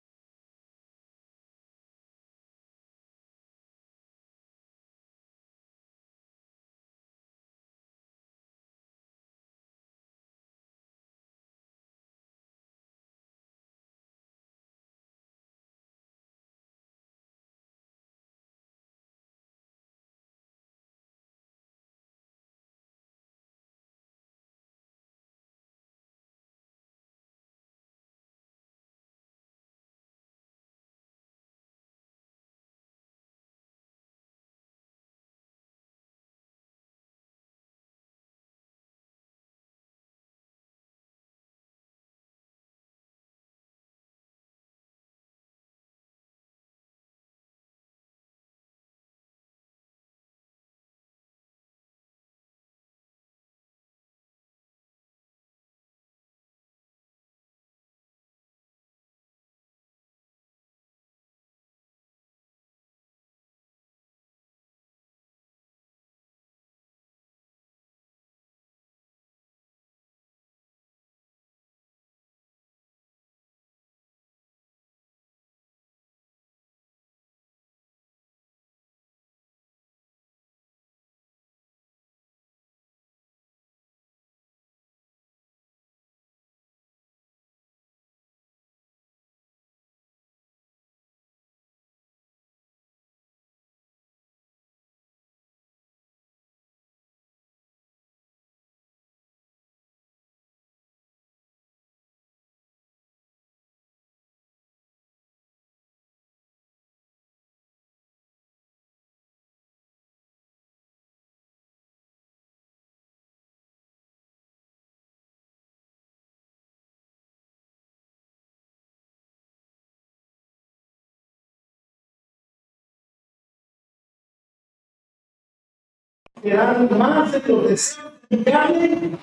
prosperarán más en los deseos de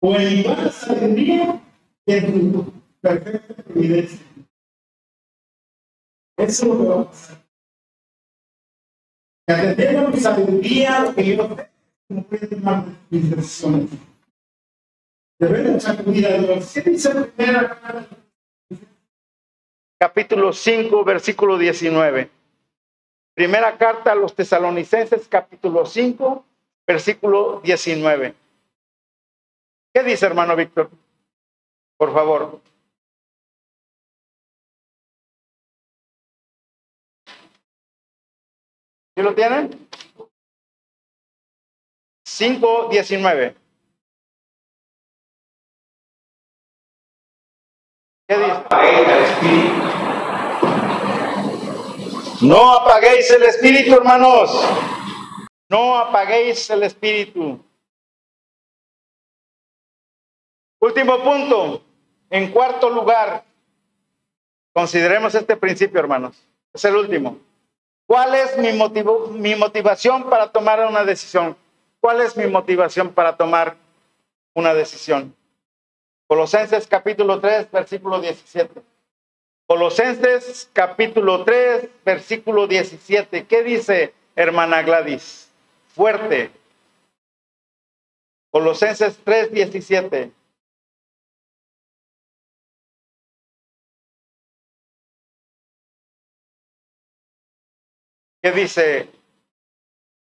o en vana sabiduría que tu perfecta evidencia. Eso es lo que a pasar. Que sabiduría, que yo puedo tomar mis decisiones. Debemos acudir a Dios. ¿Qué dice la primera capítulo 5, versículo 19. Primera carta a los tesalonicenses, capítulo 5, versículo 19. ¿Qué dice, hermano Víctor? Por favor. ¿Sí lo tienen? 5, 19. ¿Qué dice? No apaguéis el espíritu, hermanos. No apaguéis el espíritu. Último punto. En cuarto lugar, consideremos este principio, hermanos. Es el último. ¿Cuál es mi, motivo, mi motivación para tomar una decisión? ¿Cuál es mi motivación para tomar una decisión? Colosenses capítulo 3, versículo 17. Colosenses capítulo 3, versículo 17. ¿Qué dice hermana Gladys? Fuerte. Colosenses 3, 17. ¿Qué dice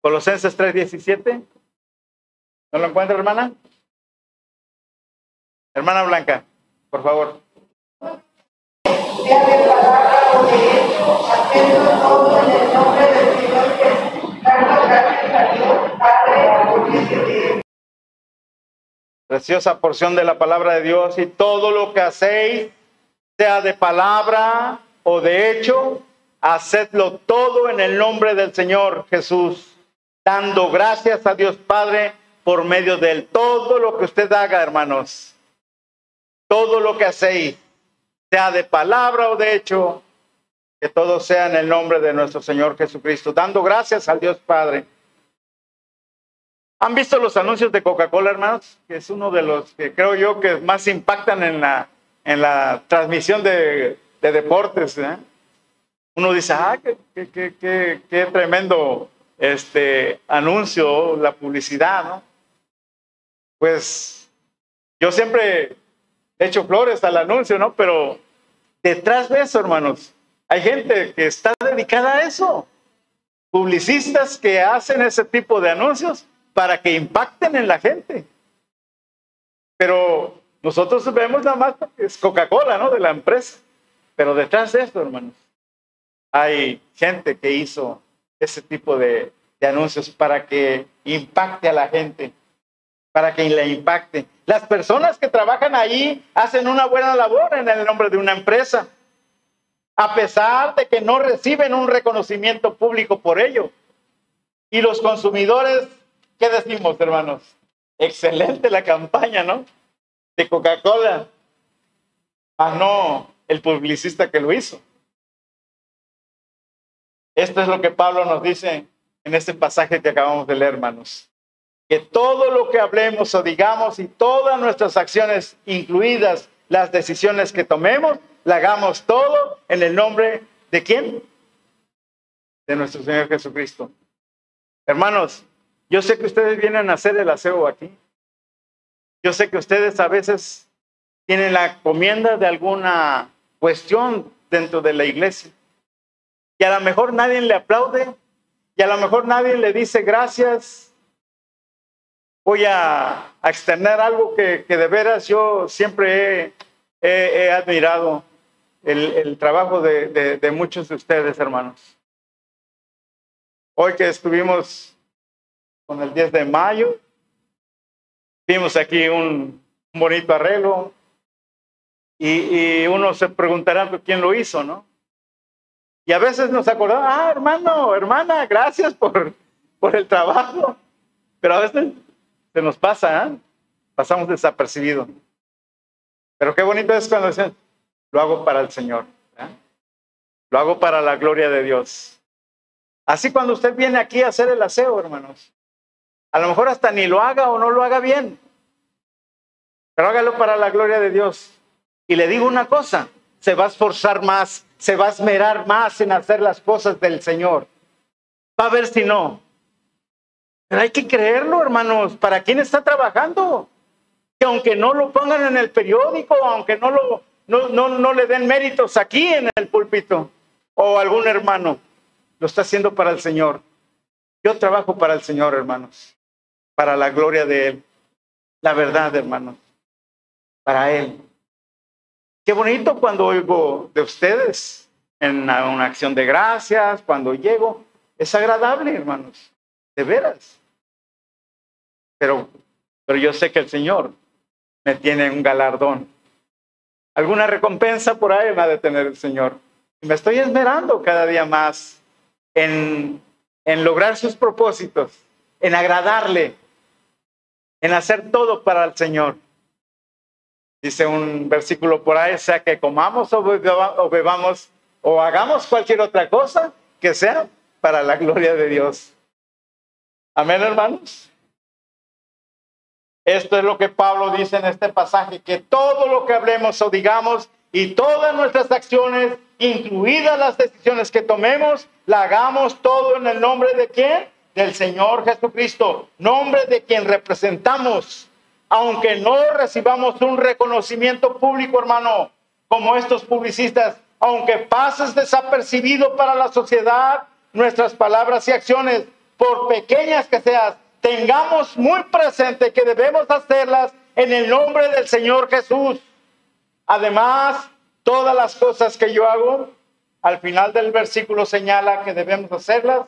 Colosenses 3, 17? ¿No lo encuentra, hermana? Hermana Blanca, por favor Preciosa porción de la palabra de Dios y todo lo que hacéis, sea de palabra o de hecho, hacedlo todo en el nombre del Señor Jesús, dando gracias a Dios Padre por medio de él. Todo lo que usted haga, hermanos, todo lo que hacéis, sea de palabra o de hecho, que todo sea en el nombre de nuestro Señor Jesucristo, dando gracias al Dios Padre. ¿Han visto los anuncios de Coca-Cola, hermanos? Que es uno de los que creo yo que más impactan en la, en la transmisión de, de deportes. ¿eh? Uno dice, ah, qué, qué, qué, qué, tremendo este anuncio, la publicidad, ¿no? Pues yo siempre hecho flores al anuncio, ¿no? Pero detrás de eso, hermanos, hay gente que está dedicada a eso. Publicistas que hacen ese tipo de anuncios para que impacten en la gente. Pero nosotros vemos nada más que es Coca-Cola, ¿no? De la empresa. Pero detrás de esto, hermanos, hay gente que hizo ese tipo de, de anuncios para que impacte a la gente para que le impacte. Las personas que trabajan ahí hacen una buena labor en el nombre de una empresa, a pesar de que no reciben un reconocimiento público por ello. Y los consumidores, ¿qué decimos, hermanos? Excelente la campaña, ¿no? De Coca-Cola. Ah, no, el publicista que lo hizo. Esto es lo que Pablo nos dice en este pasaje que acabamos de leer, hermanos que todo lo que hablemos o digamos y todas nuestras acciones, incluidas las decisiones que tomemos, la hagamos todo en el nombre de quién? De nuestro Señor Jesucristo. Hermanos, yo sé que ustedes vienen a hacer el aseo aquí. Yo sé que ustedes a veces tienen la encomienda de alguna cuestión dentro de la iglesia. Y a lo mejor nadie le aplaude, y a lo mejor nadie le dice gracias, voy a, externar algo que, de veras yo siempre he, admirado, el, trabajo de, muchos de ustedes, hermanos. Hoy que estuvimos con el 10 de mayo, vimos aquí un, bonito arreglo y, uno se preguntará quién lo hizo, ¿no? Y a veces nos acordamos, ah, hermano, hermana, gracias por, por el trabajo. Pero a veces se nos pasa, ¿eh? pasamos desapercibido. Pero qué bonito es cuando dicen, lo hago para el Señor, lo hago para la gloria de Dios. Así cuando usted viene aquí a hacer el aseo, hermanos, A lo mejor hasta ni lo haga o no lo haga bien. Pero hágalo para la gloria de Dios. Y le digo una cosa, se va a esforzar más, se va a esmerar más en hacer las cosas del Señor. Va a ver si no. Pero hay que creerlo, hermanos. ¿Para quién está trabajando? Que aunque no lo pongan en el periódico, aunque no, lo, no, no, no le den méritos aquí en el púlpito o algún hermano, lo está haciendo para el Señor. Yo trabajo para el Señor, hermanos, para la gloria de Él. La verdad, hermanos, para Él. Qué bonito cuando oigo de ustedes en una acción de gracias, cuando llego. Es agradable, hermanos, de veras. Pero, pero yo sé que el Señor me tiene un galardón. Alguna recompensa por ahí va a tener el Señor. Me estoy esmerando cada día más en, en lograr sus propósitos, en agradarle, en hacer todo para el Señor. Dice un versículo por ahí, sea que comamos o bebamos o hagamos cualquier otra cosa que sea para la gloria de Dios. Amén, hermanos. Esto es lo que Pablo dice en este pasaje, que todo lo que hablemos o digamos y todas nuestras acciones, incluidas las decisiones que tomemos, la hagamos todo en el nombre de quién? Del Señor Jesucristo, nombre de quien representamos aunque no recibamos un reconocimiento público, hermano, como estos publicistas, aunque pases desapercibido para la sociedad, nuestras palabras y acciones, por pequeñas que sean, tengamos muy presente que debemos hacerlas en el nombre del Señor Jesús. Además, todas las cosas que yo hago, al final del versículo señala que debemos hacerlas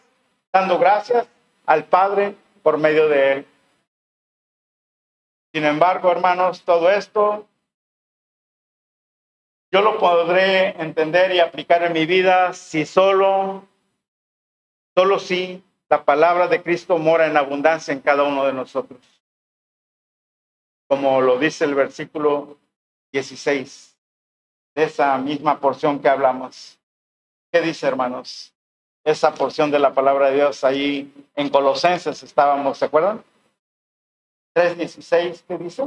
dando gracias al Padre por medio de Él. Sin embargo, hermanos, todo esto yo lo podré entender y aplicar en mi vida si solo, solo si la palabra de Cristo mora en abundancia en cada uno de nosotros. Como lo dice el versículo 16 de esa misma porción que hablamos. ¿Qué dice, hermanos? Esa porción de la palabra de Dios ahí en Colosenses estábamos, ¿se acuerdan? 3.16, ¿qué dice?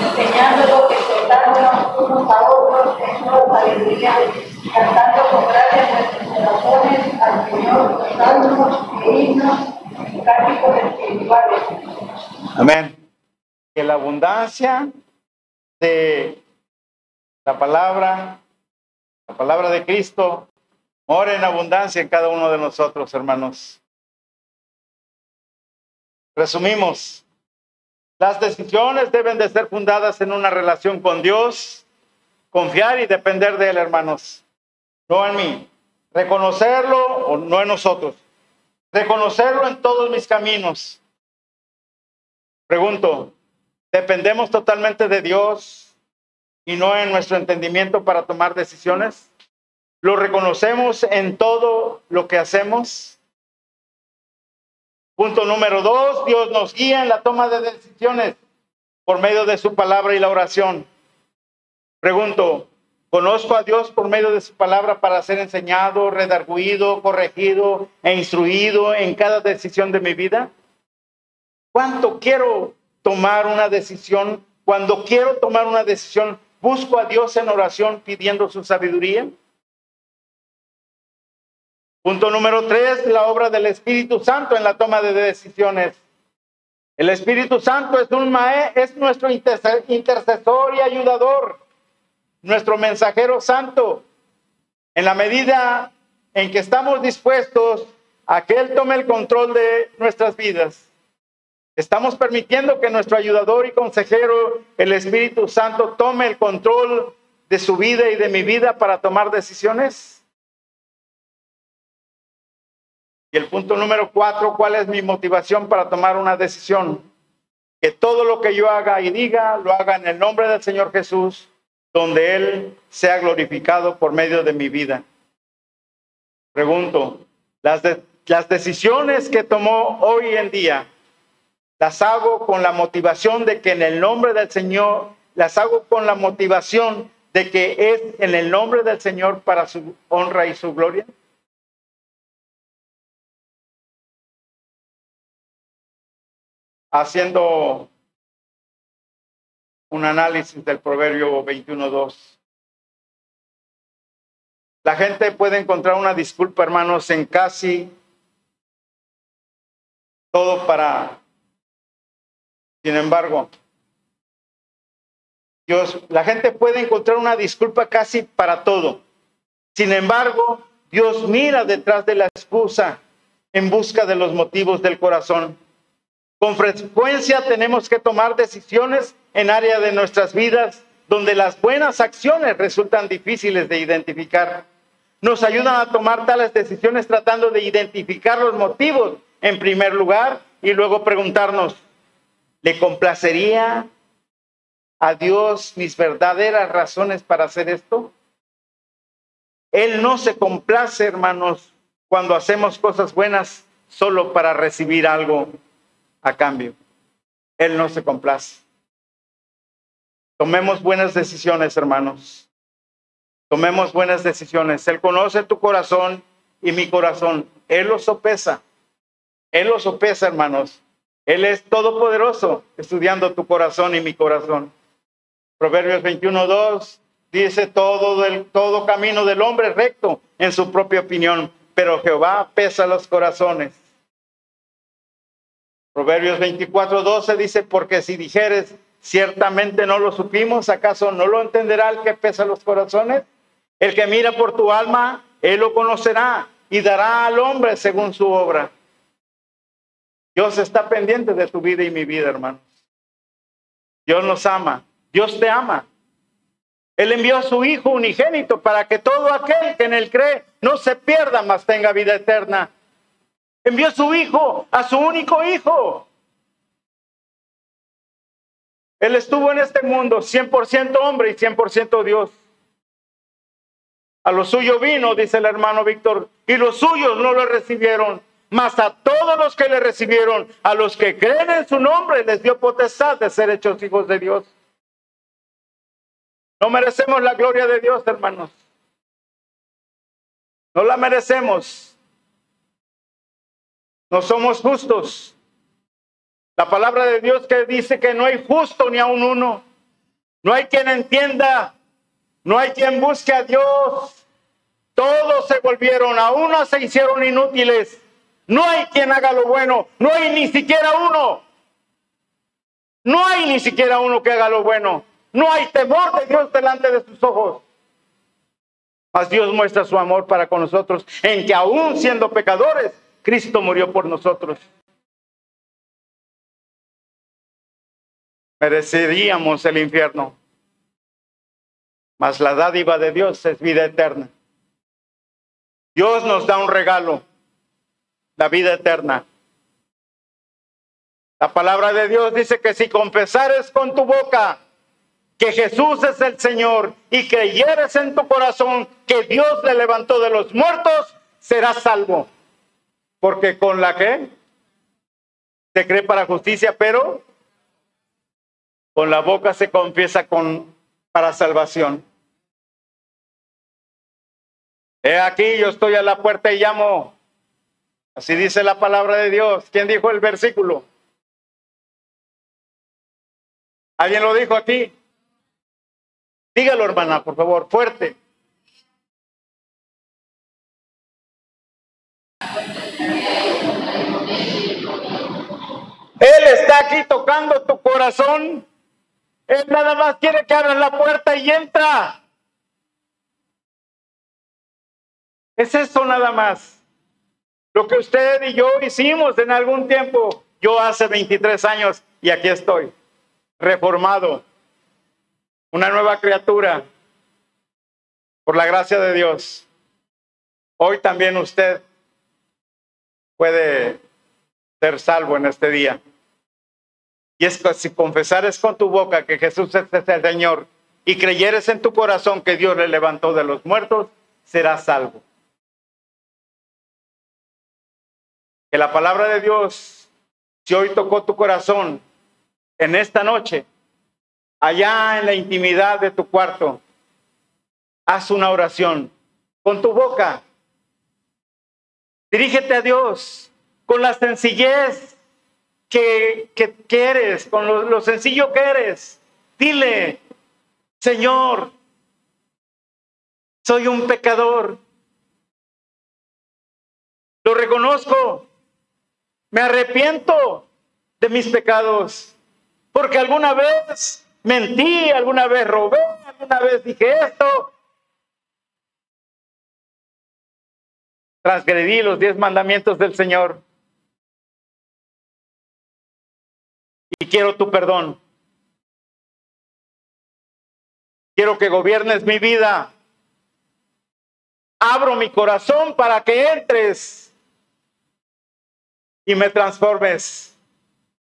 enseñándolo, exhortándonos Amén. Que la abundancia de la palabra, la palabra de Cristo, more en abundancia en cada uno de nosotros, hermanos. Resumimos, las decisiones deben de ser fundadas en una relación con Dios, confiar y depender de Él, hermanos, no en mí. Reconocerlo o no en nosotros. Reconocerlo en todos mis caminos. Pregunto, ¿dependemos totalmente de Dios y no en nuestro entendimiento para tomar decisiones? ¿Lo reconocemos en todo lo que hacemos? Punto número dos, Dios nos guía en la toma de decisiones por medio de su palabra y la oración. Pregunto, ¿conozco a Dios por medio de su palabra para ser enseñado, redarguido, corregido e instruido en cada decisión de mi vida? ¿Cuánto quiero tomar una decisión? Cuando quiero tomar una decisión, busco a Dios en oración pidiendo su sabiduría. Punto número tres, la obra del Espíritu Santo en la toma de decisiones. El Espíritu Santo es, un es nuestro intercesor y ayudador, nuestro mensajero santo. En la medida en que estamos dispuestos a que Él tome el control de nuestras vidas, estamos permitiendo que nuestro ayudador y consejero, el Espíritu Santo, tome el control de su vida y de mi vida para tomar decisiones. Y el punto número cuatro, ¿cuál es mi motivación para tomar una decisión? Que todo lo que yo haga y diga, lo haga en el nombre del Señor Jesús, donde Él sea glorificado por medio de mi vida. Pregunto, ¿las, las decisiones que tomó hoy en día, las hago con la motivación de que en el nombre del Señor, las hago con la motivación de que es en el nombre del Señor para su honra y su gloria? Haciendo un análisis del Proverbio 21.2. La gente puede encontrar una disculpa, hermanos, en casi todo para... Sin embargo, Dios, la gente puede encontrar una disculpa casi para todo. Sin embargo, Dios mira detrás de la excusa en busca de los motivos del corazón. Con frecuencia tenemos que tomar decisiones en área de nuestras vidas donde las buenas acciones resultan difíciles de identificar. Nos ayudan a tomar tales decisiones tratando de identificar los motivos en primer lugar y luego preguntarnos, ¿le complacería a Dios mis verdaderas razones para hacer esto? Él no se complace, hermanos, cuando hacemos cosas buenas solo para recibir algo a cambio. Él no se complace. Tomemos buenas decisiones, hermanos. Tomemos buenas decisiones. Él conoce tu corazón y mi corazón. Él lo sopesa. Él lo sopesa, hermanos. Él es todopoderoso, estudiando tu corazón y mi corazón. Proverbios 21.2 dice, todo, todo camino del hombre recto en su propia opinión, pero Jehová pesa los corazones. Proverbios 24.12 dice, porque si dijeres, ciertamente no lo supimos, ¿acaso no lo entenderá el que pesa los corazones? El que mira por tu alma, él lo conocerá y dará al hombre según su obra. Dios está pendiente de tu vida y mi vida, hermanos. Dios nos ama. Dios te ama. Él envió a su Hijo unigénito para que todo aquel que en él cree no se pierda, mas tenga vida eterna. Envió a su Hijo, a su único Hijo. Él estuvo en este mundo 100% hombre y 100% Dios. A lo suyo vino, dice el hermano Víctor, y los suyos no lo recibieron. Mas a todos los que le recibieron, a los que creen en su nombre, les dio potestad de ser hechos hijos de Dios. No merecemos la gloria de Dios, hermanos. No la merecemos. No somos justos. La palabra de Dios que dice que no hay justo ni a un uno. No hay quien entienda. No hay quien busque a Dios. Todos se volvieron, a uno se hicieron inútiles. No hay quien haga lo bueno. No hay ni siquiera uno. No hay ni siquiera uno que haga lo bueno. No hay temor de Dios delante de sus ojos. Mas Dios muestra su amor para con nosotros en que aún siendo pecadores, Cristo murió por nosotros. Mereceríamos el infierno. Mas la dádiva de Dios es vida eterna. Dios nos da un regalo, la vida eterna. La palabra de Dios dice que si confesares con tu boca que Jesús es el Señor y creyeres en tu corazón que Dios le levantó de los muertos, serás salvo. Porque con la que se cree para justicia, pero con la boca se confiesa con para salvación. He aquí, yo estoy a la puerta y llamo. Así dice la palabra de Dios. ¿Quién dijo el versículo? ¿Alguien lo dijo aquí? Dígalo, hermana, por favor, fuerte. Él está aquí tocando tu corazón. Él nada más quiere que abras la puerta y entra. Es eso nada más. Lo que usted y yo hicimos en algún tiempo. Yo hace 23 años y aquí estoy, reformado, una nueva criatura por la gracia de Dios. Hoy también usted puede ser salvo en este día. Y es que si confesares con tu boca que Jesús es el Señor y creyeres en tu corazón que Dios le levantó de los muertos, serás salvo. Que la palabra de Dios, si hoy tocó tu corazón en esta noche, allá en la intimidad de tu cuarto, haz una oración con tu boca. Dirígete a Dios con la sencillez que, que, que eres, con lo, lo sencillo que eres. Dile, Señor, soy un pecador. Lo reconozco. Me arrepiento de mis pecados. Porque alguna vez mentí, alguna vez robé, alguna vez dije esto. Transgredí los diez mandamientos del Señor. Quiero tu perdón. Quiero que gobiernes mi vida. Abro mi corazón para que entres y me transformes.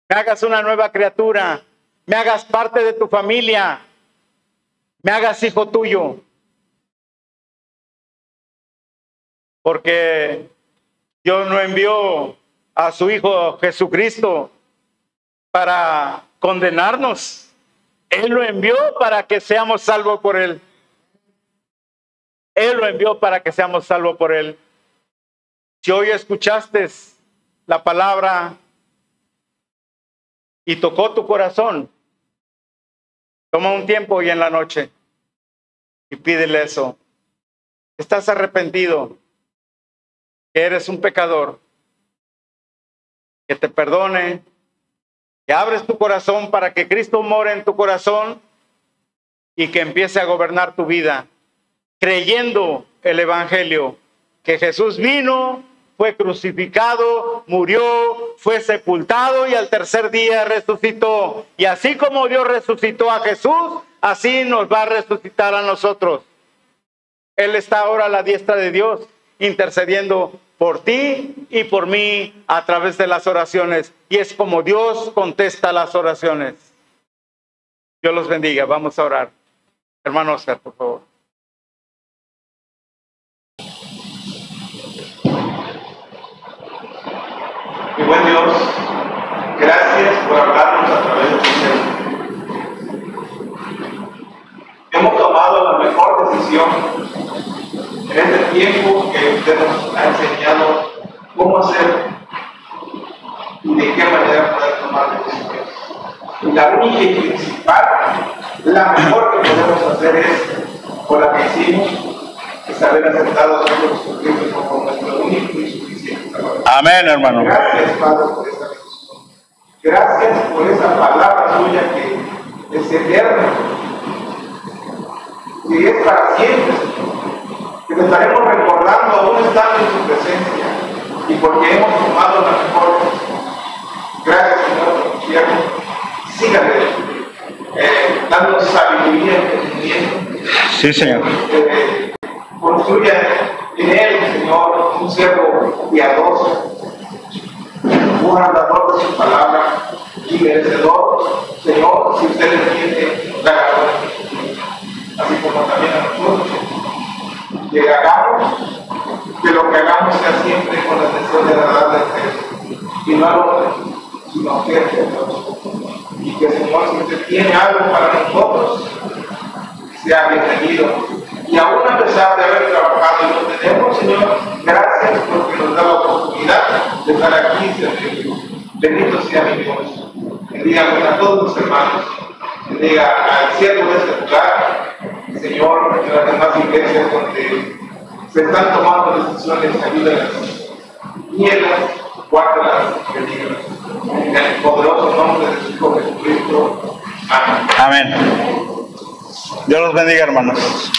Me hagas una nueva criatura. Me hagas parte de tu familia. Me hagas hijo tuyo. Porque Dios no envió a su Hijo Jesucristo para condenarnos. Él lo envió para que seamos salvos por Él. Él lo envió para que seamos salvos por Él. Si hoy escuchaste la palabra y tocó tu corazón, toma un tiempo hoy en la noche y pídele eso. Estás arrepentido, que eres un pecador, que te perdone, que abres tu corazón para que Cristo more en tu corazón y que empiece a gobernar tu vida, creyendo el Evangelio, que Jesús vino, fue crucificado, murió, fue sepultado y al tercer día resucitó. Y así como Dios resucitó a Jesús, así nos va a resucitar a nosotros. Él está ahora a la diestra de Dios, intercediendo por ti y por mí a través de las oraciones. Y es como Dios contesta las oraciones. Dios los bendiga. Vamos a orar. Hermano Oscar, por favor. Mi buen Dios, gracias por hablarnos a través de tu. Hemos tomado la mejor decisión en este tiempo que usted nos ha enseñado cómo hacer y de qué manera poder tomar decisiones. La única y principal, la mejor que podemos hacer es, por la que hicimos, es haber aceptado a Jesucristo como nuestro único y suficiente Salvador. Amén, hermano. Gracias, Padre, por esta bendición. Gracias por esa palabra suya que es eterna, que es para siempre, Señor. Que te estaremos recordando aún estando en su presencia y porque hemos tomado la mejor. Gracias, Señor, siervo. Sígale eh, dando sabiduría y entendimiento. Sí, Señor. Eh, construya en él, Señor, un siervo piadoso, un andador de su palabra y merecedor, Señor, si usted entiende la razón, así como también a nosotros, que hagamos, que lo que hagamos sea siempre con la intención de agradarle a usted, y no al hombre, sino usted, Señor. Y que, Señor, si usted tiene algo para nosotros, sea bienvenido. Y aún a pesar de haber trabajado y lo tenemos, Señor, gracias porque nos da la oportunidad de estar aquí servirle. Bendito sea mi Dios. Bendiga a todos mis hermanos diga al siervo de este lugar, Señor, en las demás iglesias donde se están tomando decisiones, ayúdalas, guíelas, guárdalas, bendigas. En el poderoso nombre de su Hijo Jesucristo. Amén. Amén. Dios los bendiga, hermanos.